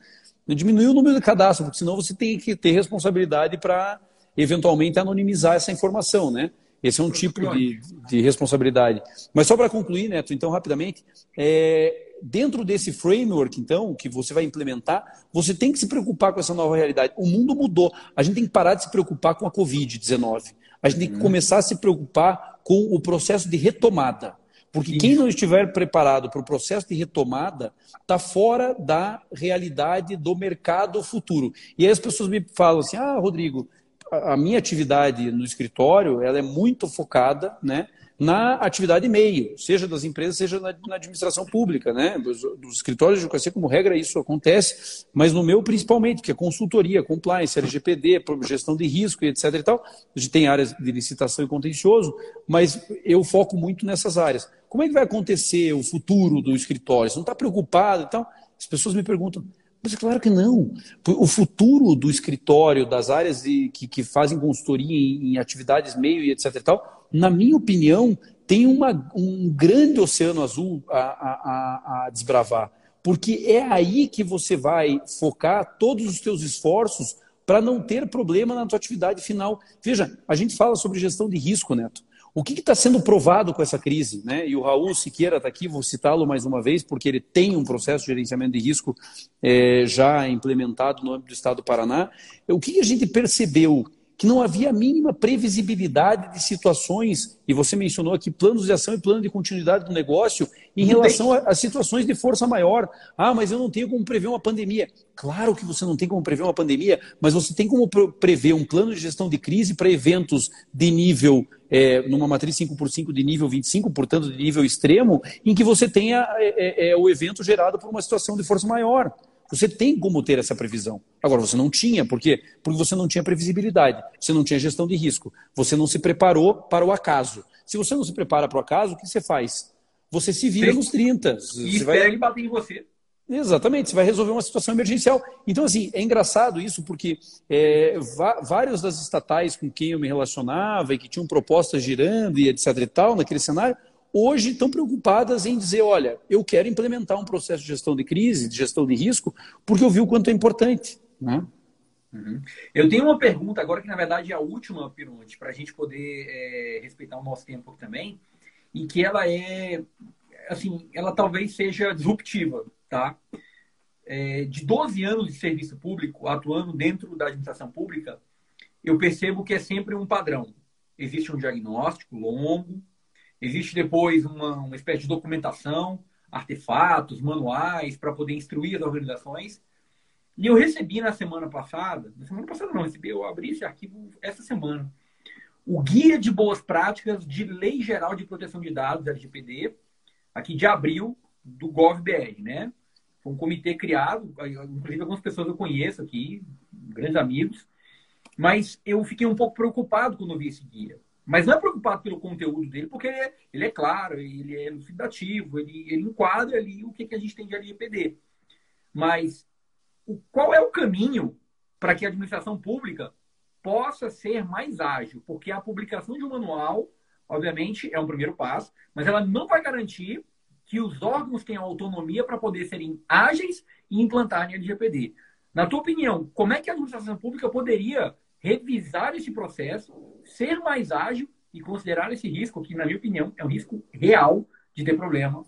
diminuiu o número de cadastro, porque senão você tem que ter responsabilidade para eventualmente anonimizar essa informação, né? Esse é um tipo de, de responsabilidade. Mas só para concluir, Neto, então rapidamente, é, dentro desse framework, então, que você vai implementar, você tem que se preocupar com essa nova realidade. O mundo mudou. A gente tem que parar de se preocupar com a Covid-19. A gente tem que uhum. começar a se preocupar com o processo de retomada. Porque quem não estiver preparado para o processo de retomada está fora da realidade do mercado futuro. E aí as pessoas me falam assim: ah, Rodrigo, a minha atividade no escritório ela é muito focada né, na atividade meio, seja das empresas, seja na, na administração pública. Né? Dos, dos, escritórios de advocacia, como regra, isso acontece, mas no meu principalmente, que é consultoria, compliance, LGPD, gestão de risco e etc. E tal. A gente tem áreas de licitação e contencioso, mas eu foco muito nessas áreas. Como é que vai acontecer o futuro do escritório? Você não está preocupado e tal? As pessoas me perguntam, mas é claro que não. O futuro do escritório, das áreas de, que, que fazem consultoria em, em, atividades meio e etc. E tal, na minha opinião, tem uma, um grande oceano azul a, a, a desbravar. Porque é aí que você vai focar todos os seus esforços para não ter problema na tua atividade final. Veja, a gente fala sobre gestão de risco, Neto. O que está sendo provado com essa crise? Né? E o Raul Siqueira está aqui, vou citá-lo mais uma vez, porque ele tem um processo de gerenciamento de risco é, já implementado no âmbito do Estado do Paraná. O que a gente percebeu que não havia a mínima previsibilidade de situações, e você mencionou aqui planos de ação e plano de continuidade do negócio em relação a, a, situações de força maior. Ah, mas eu não tenho como prever uma pandemia. Claro que você não tem como prever uma pandemia, mas você tem como prever um plano de gestão de crise para eventos de nível, é, numa matriz 5x5 de nível 25, portanto, de nível extremo, em que você tenha é, é o evento gerado por uma situação de força maior. Você tem como ter essa previsão. Agora, você não tinha, por quê? Porque você não tinha previsibilidade, você não tinha gestão de risco, você não se preparou para o acaso. Se você não se prepara para o acaso, o que você faz? Você se vira Sim. nos 30. E você vai... bater em você. Exatamente, você vai resolver uma situação emergencial. Então, assim, é engraçado isso, porque é, vários das estatais com quem eu me relacionava e que tinham propostas girando e etc e tal, naquele cenário, hoje estão preocupadas em dizer, olha, eu quero implementar um processo de gestão de crise, de gestão de risco, porque eu vi o quanto é importante. Né? Uhum. Eu tenho uma pergunta agora que, na verdade, é a última, Pironte, para a gente poder é, respeitar o nosso tempo também, e que ela é, assim, ela talvez seja disruptiva, tá? É, de 12 anos de serviço público, atuando dentro da administração pública, eu percebo que é sempre um padrão. Existe um diagnóstico longo, Existe depois uma, uma espécie de documentação, artefatos, manuais para poder instruir as organizações. E eu recebi na semana passada, na semana passada não, recebi, eu abri esse arquivo essa semana, o Guia de Boas Práticas de Lei Geral de Proteção de Dados, LGPD, aqui de abril, do GovBR, né? Foi um comitê criado, inclusive algumas pessoas eu conheço aqui, grandes amigos, mas eu fiquei um pouco preocupado quando vi esse guia. Mas não é preocupado pelo conteúdo dele, porque ele é, ele é claro, ele é elucidativo, ele, ele enquadra ali o que, que a gente tem de LGPD. Mas o, qual é o caminho para que a administração pública possa ser mais ágil? Porque a publicação de um manual, obviamente, é um primeiro passo, mas ela não vai garantir que os órgãos tenham autonomia para poder serem ágeis e implantarem LGPD. Na tua opinião, como é que a administração pública poderia revisar esse processo, ser mais ágil e considerar esse risco, que, na minha opinião, é um risco real de ter problema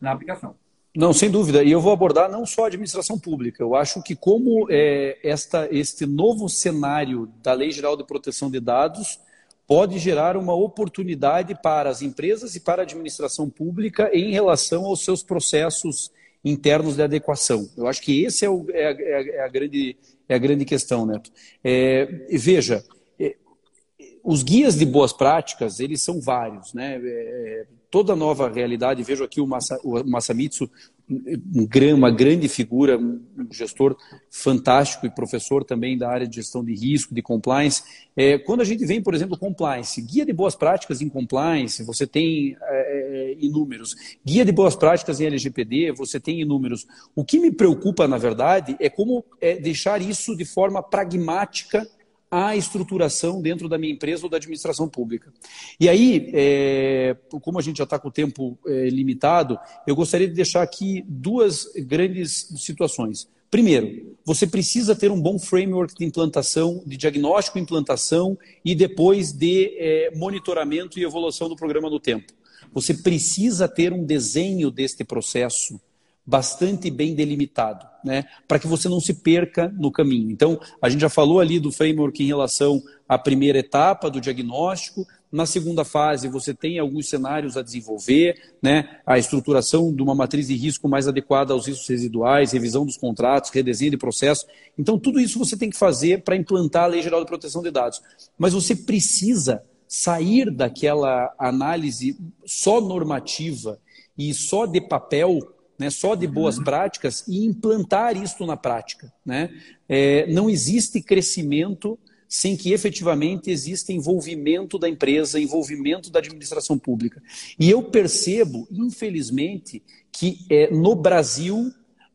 na aplicação. Não, sem dúvida. E eu vou abordar não só a administração pública. Eu acho que como é, esta, este novo cenário da Lei Geral de Proteção de Dados pode gerar uma oportunidade para as empresas e para a administração pública em relação aos seus processos internos de adequação. Eu acho que esse é, é, a, é a, grande, é a grande questão, Neto. É, veja, é, os guias de boas práticas, eles são vários. Né? É, toda nova realidade, vejo aqui o, Masa, o Masamitsu uma grande figura, um gestor fantástico e professor também da área de gestão de risco, de compliance. É, quando a gente vem, por exemplo, compliance, guia de boas práticas em compliance, você tem é, é inúmeros. Guia de boas práticas em LGPD, você tem inúmeros. O que me preocupa, na verdade, é como é, deixar isso de forma pragmática a estruturação dentro da minha empresa ou da administração pública. E aí, é, como a gente já está com o tempo é, limitado, eu gostaria de deixar aqui duas grandes situações. Primeiro, você precisa ter um bom framework de implantação, de diagnóstico implantação e depois de é, monitoramento e evolução do programa no tempo. Você precisa ter um desenho deste processo bastante bem delimitado, né? para que você não se perca no caminho. Então, a gente já falou ali do framework em relação à primeira etapa do diagnóstico. Na segunda fase, você tem alguns cenários a desenvolver, né? a estruturação de uma matriz de risco mais adequada aos riscos residuais, revisão dos contratos, redesenho de processo. Então, tudo isso você tem que fazer para implantar a Lei Geral de Proteção de Dados. Mas você precisa sair daquela análise só normativa e só de papel né, só de boas práticas e implantar isso na prática. Né? É, não existe crescimento sem que efetivamente exista envolvimento da empresa, envolvimento da administração pública. E eu percebo, infelizmente, que é, no Brasil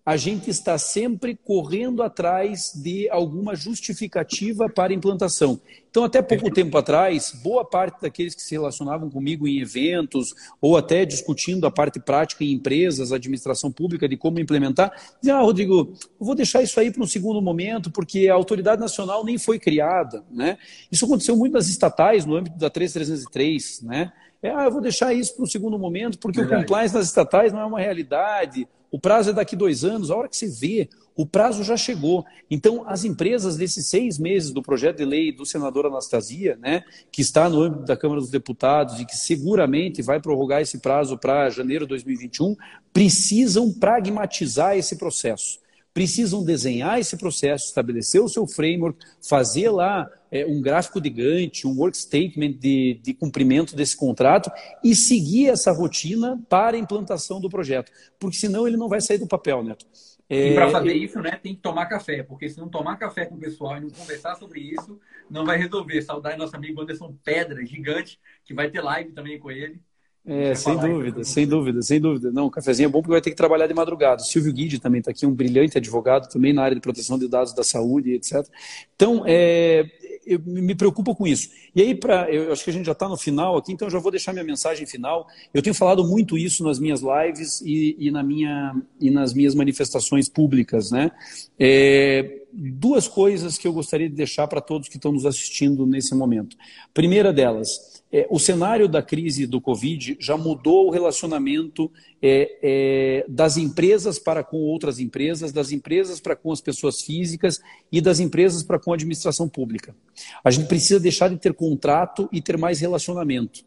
a gente está sempre correndo atrás de alguma justificativa para implantação. Então, até pouco tempo atrás, boa parte daqueles que se relacionavam comigo em eventos ou até discutindo a parte prática em empresas, administração pública, de como implementar, diziam, ah, Rodrigo, eu vou deixar isso aí para um segundo momento, porque a autoridade nacional nem foi criada. Né? Isso aconteceu muito nas estatais, no âmbito da 3303, né? É, ah, eu vou deixar isso para um segundo momento, porque Verdade. o compliance nas estatais não é uma realidade. O prazo é daqui dois anos, a hora que você vê, o prazo já chegou. Então, as empresas desses seis meses do projeto de lei do senador Anastasia, né, que está no âmbito da Câmara dos Deputados e que seguramente vai prorrogar esse prazo para janeiro de 2021, precisam pragmatizar esse processo precisam desenhar esse processo, estabelecer o seu framework, fazer lá é, um gráfico de Gantt, um work statement de, de cumprimento desse contrato e seguir essa rotina para a implantação do projeto. Porque senão ele não vai sair do papel, Neto. É, e para fazer isso, né, tem que tomar café, porque se não tomar café com o pessoal e não conversar sobre isso, não vai resolver. Saudar nosso amigo Anderson Pedra, gigante, que vai ter live também com ele. É, sem dúvida, sem dúvida, sem dúvida. Não, o cafezinho é bom porque vai ter que trabalhar de madrugada. O Silvio Guide também está aqui, um brilhante advogado também na área de proteção de dados da saúde, etc. Então, é, eu me preocupo com isso. E aí, pra, eu acho que a gente já está no final aqui, então eu já vou deixar minha mensagem final. Eu tenho falado muito isso nas minhas lives e, e na minha, e nas minhas manifestações públicas. Né? É, duas coisas que eu gostaria de deixar para todos que estão nos assistindo nesse momento. Primeira delas, é, o cenário da crise do Covid já mudou o relacionamento é, é, das empresas para com outras empresas, das empresas para com as pessoas físicas e das empresas para com a administração pública. A gente precisa deixar de ter contrato e ter mais relacionamento.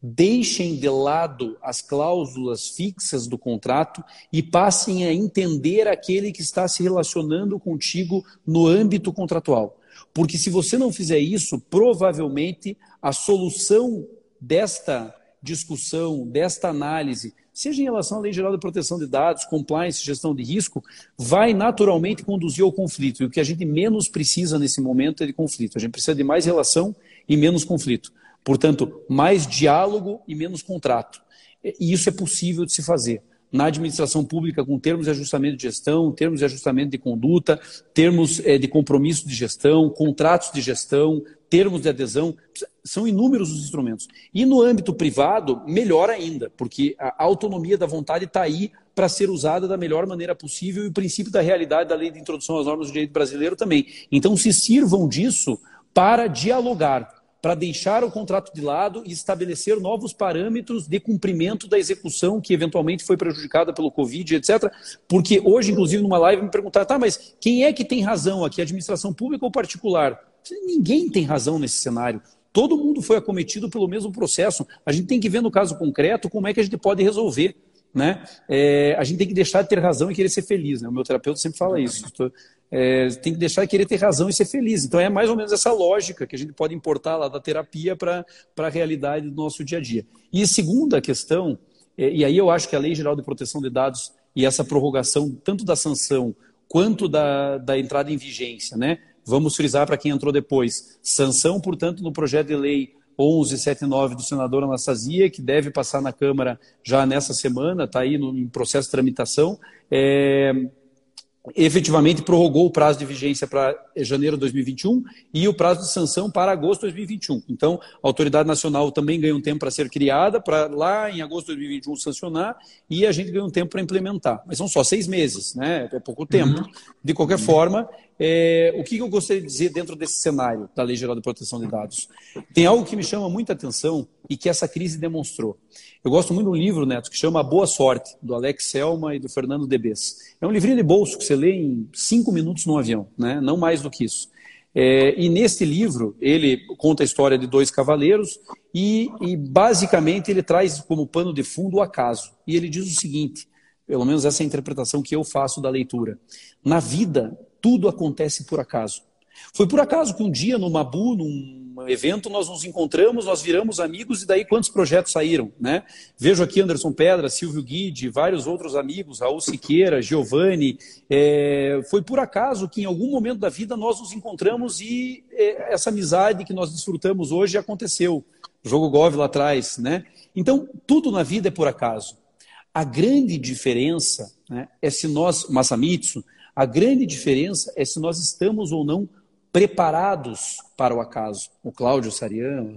Deixem de lado as cláusulas fixas do contrato e passem a entender aquele que está se relacionando contigo no âmbito contratual. Porque se você não fizer isso, provavelmente a solução desta discussão, desta análise, seja em relação à Lei Geral de Proteção de Dados, compliance, gestão de risco, vai naturalmente conduzir ao conflito. E o que a gente menos precisa nesse momento é de conflito. A gente precisa de mais relação e menos conflito. Portanto, mais diálogo e menos contrato. E isso é possível de se fazer na administração pública com termos de ajustamento de gestão, termos de ajustamento de conduta, termos é, de compromisso de gestão, contratos de gestão, termos de adesão, são inúmeros os instrumentos. E no âmbito privado, melhor ainda, porque a autonomia da vontade está aí para ser usada da melhor maneira possível e o princípio da realidade da lei de introdução às normas do direito brasileiro também. Então, se sirvam disso para dialogar, para deixar o contrato de lado e estabelecer novos parâmetros de cumprimento da execução que eventualmente foi prejudicada pelo Covid, etc. Porque hoje, inclusive, numa live me perguntaram, tá, mas quem é que tem razão aqui, administração pública ou particular? Ninguém tem razão nesse cenário. Todo mundo foi acometido pelo mesmo processo. A gente tem que ver no caso concreto como é que a gente pode resolver. Né? É, a gente tem que deixar de ter razão e querer ser feliz. Né? O meu terapeuta sempre fala isso. É, tem que deixar de querer ter razão e ser feliz. Então é mais ou menos essa lógica que a gente pode importar lá da terapia para a realidade do nosso dia a dia. E segunda questão, é, e aí eu acho que a Lei Geral de Proteção de Dados e essa prorrogação, tanto da sanção quanto da, da entrada em vigência, né? Vamos frisar para quem entrou depois. Sanção, portanto, no projeto de lei 1179 do senador Anastasia, que deve passar na Câmara já nessa semana, está aí no, em processo de tramitação. É, efetivamente prorrogou o prazo de vigência para janeiro de 2021 e o prazo de sanção para agosto de 2021. Então, a Autoridade Nacional também ganha um tempo para ser criada, para lá em agosto de 2021 sancionar, e a gente ganha um tempo para implementar. Mas são só seis meses, né? é pouco tempo. Uhum. De qualquer uhum. forma, é, o que eu gostaria de dizer dentro desse cenário da Lei Geral de Proteção de Dados? Tem algo que me chama muita atenção e que essa crise demonstrou. Eu gosto muito de um livro, Neto, que chama Boa Sorte, do Alex Selma e do Fernando Debes. É um livrinho de bolso que você lê em cinco minutos no avião, né? não mais do que isso. É, e nesse livro, ele conta a história de dois cavaleiros e, e basicamente ele traz como pano de fundo o acaso. E ele diz o seguinte: pelo menos essa é a interpretação que eu faço da leitura. Na vida, tudo acontece por acaso. Foi por acaso que um dia no Mabu, num evento, nós nos encontramos, nós viramos amigos e daí quantos projetos saíram, né? Vejo aqui Anderson Pedra, Silvio Guide, vários outros amigos, Raul Siqueira, Giovanni. É, foi por acaso que em algum momento da vida nós nos encontramos e é, essa amizade que nós desfrutamos hoje aconteceu. Jogo Gov lá atrás, né? Então, tudo na vida é por acaso. A grande diferença né, é se nós, Masamitsu, a grande diferença é se nós estamos ou não preparados para o acaso. O Cláudio Sarian,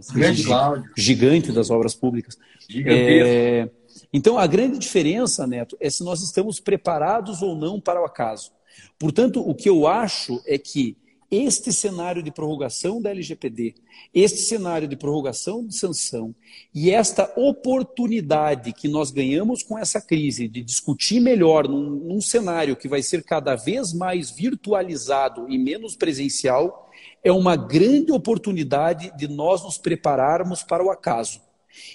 gigante das obras públicas. É, então, a grande diferença, Neto, é se nós estamos preparados ou não para o acaso. Portanto, o que eu acho é que este cenário de prorrogação da LGPD, este cenário de prorrogação de sanção e esta oportunidade que nós ganhamos com essa crise de discutir melhor num, num cenário que vai ser cada vez mais virtualizado e menos presencial, é uma grande oportunidade de nós nos prepararmos para o acaso.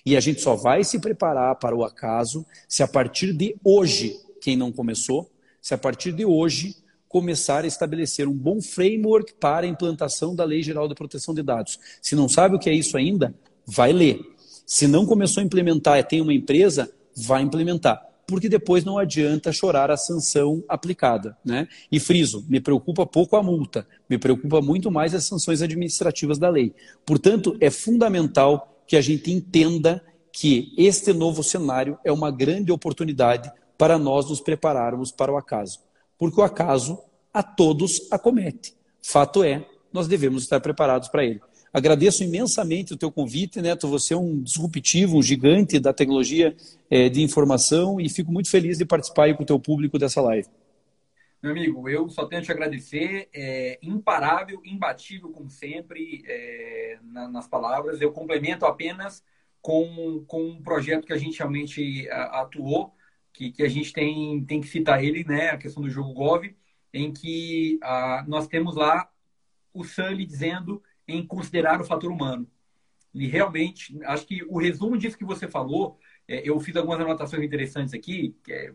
E a gente só vai se preparar para o acaso se a partir de hoje, quem não começou, se a partir de hoje começar a estabelecer um bom framework para a implantação da Lei Geral de Proteção de Dados. Se não sabe o que é isso ainda, vai ler. Se não começou a implementar e tem uma empresa, vai implementar. Porque depois não adianta chorar a sanção aplicada. Né? E friso, me preocupa pouco a multa, me preocupa muito mais as sanções administrativas da lei. Portanto, é fundamental que a gente entenda que este novo cenário é uma grande oportunidade para nós nos prepararmos para o acaso porque o acaso a todos acomete. Fato é, nós devemos estar preparados para ele. Agradeço imensamente o teu convite, Neto. Você é um disruptivo, um gigante da tecnologia é, de informação e fico muito feliz de participar com o teu público dessa live. Meu amigo, eu só tenho a te agradecer. É, imparável, imbatível, como sempre, é, na, nas palavras. Eu complemento apenas com, com um projeto que a gente realmente atuou que, que a gente tem, tem que citar ele, né, a questão do jogo Gov, em que ah, nós temos lá o Sully dizendo em considerar o fator humano. E realmente, acho que o resumo disso que você falou, é, eu fiz algumas anotações interessantes aqui, que é,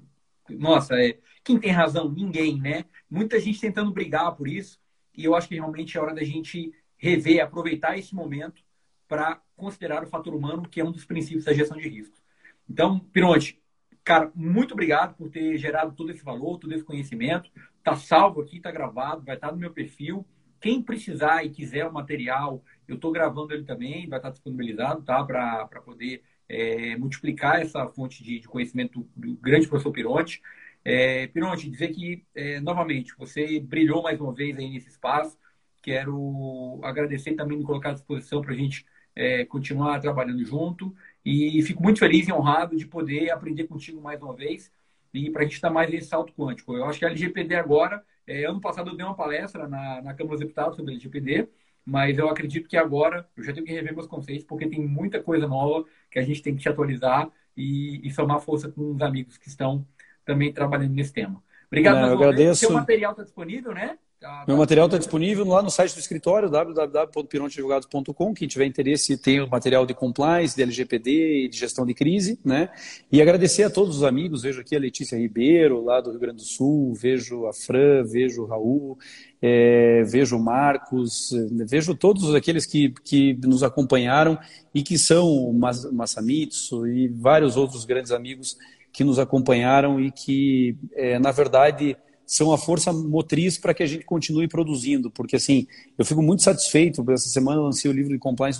nossa, é, quem tem razão? Ninguém, né? Muita gente tentando brigar por isso, e eu acho que realmente é hora da gente rever, aproveitar esse momento para considerar o fator humano, que é um dos princípios da gestão de riscos. Então, Pironte, Cara, muito obrigado por ter gerado todo esse valor, todo esse conhecimento. Tá salvo aqui, tá gravado, vai estar no meu perfil. Quem precisar e quiser o material, eu estou gravando ele também, vai estar disponibilizado, tá? Para poder é, multiplicar essa fonte de, de, conhecimento do grande professor Pironte. É, Pironte, dizer que, é, novamente, você brilhou mais uma vez aí nesse espaço. Quero agradecer também de colocar à disposição para a gente é, continuar trabalhando junto. E fico muito feliz e honrado de poder aprender contigo mais uma vez e para a gente dar mais esse salto quântico. Eu acho que a LGPD agora, é, ano passado eu dei uma palestra na, na Câmara dos Deputados sobre a LGPD, mas eu acredito que agora eu já tenho que rever meus conceitos, porque tem muita coisa nova que a gente tem que te atualizar e, e somar força com os amigos que estão também trabalhando nesse tema. Obrigado, Não, eu agradeço. O seu material está disponível, né? Tá, Meu tá material está disponível lá no site do escritório, www.pironteadvogados.com. Quem tiver interesse tem o material de compliance, de LGPD e de gestão de crise. Né? E agradecer a todos os amigos. Vejo aqui a Letícia Ribeiro, lá do Rio Grande do Sul, vejo a Fran, vejo o Raul, é, vejo o Marcos, vejo todos aqueles que, que nos acompanharam e que são o Massamitsu e vários outros grandes amigos que nos acompanharam e que, é, na verdade, são a força motriz para que a gente continue produzindo, porque assim, eu fico muito satisfeito, essa semana eu lancei o livro de compliance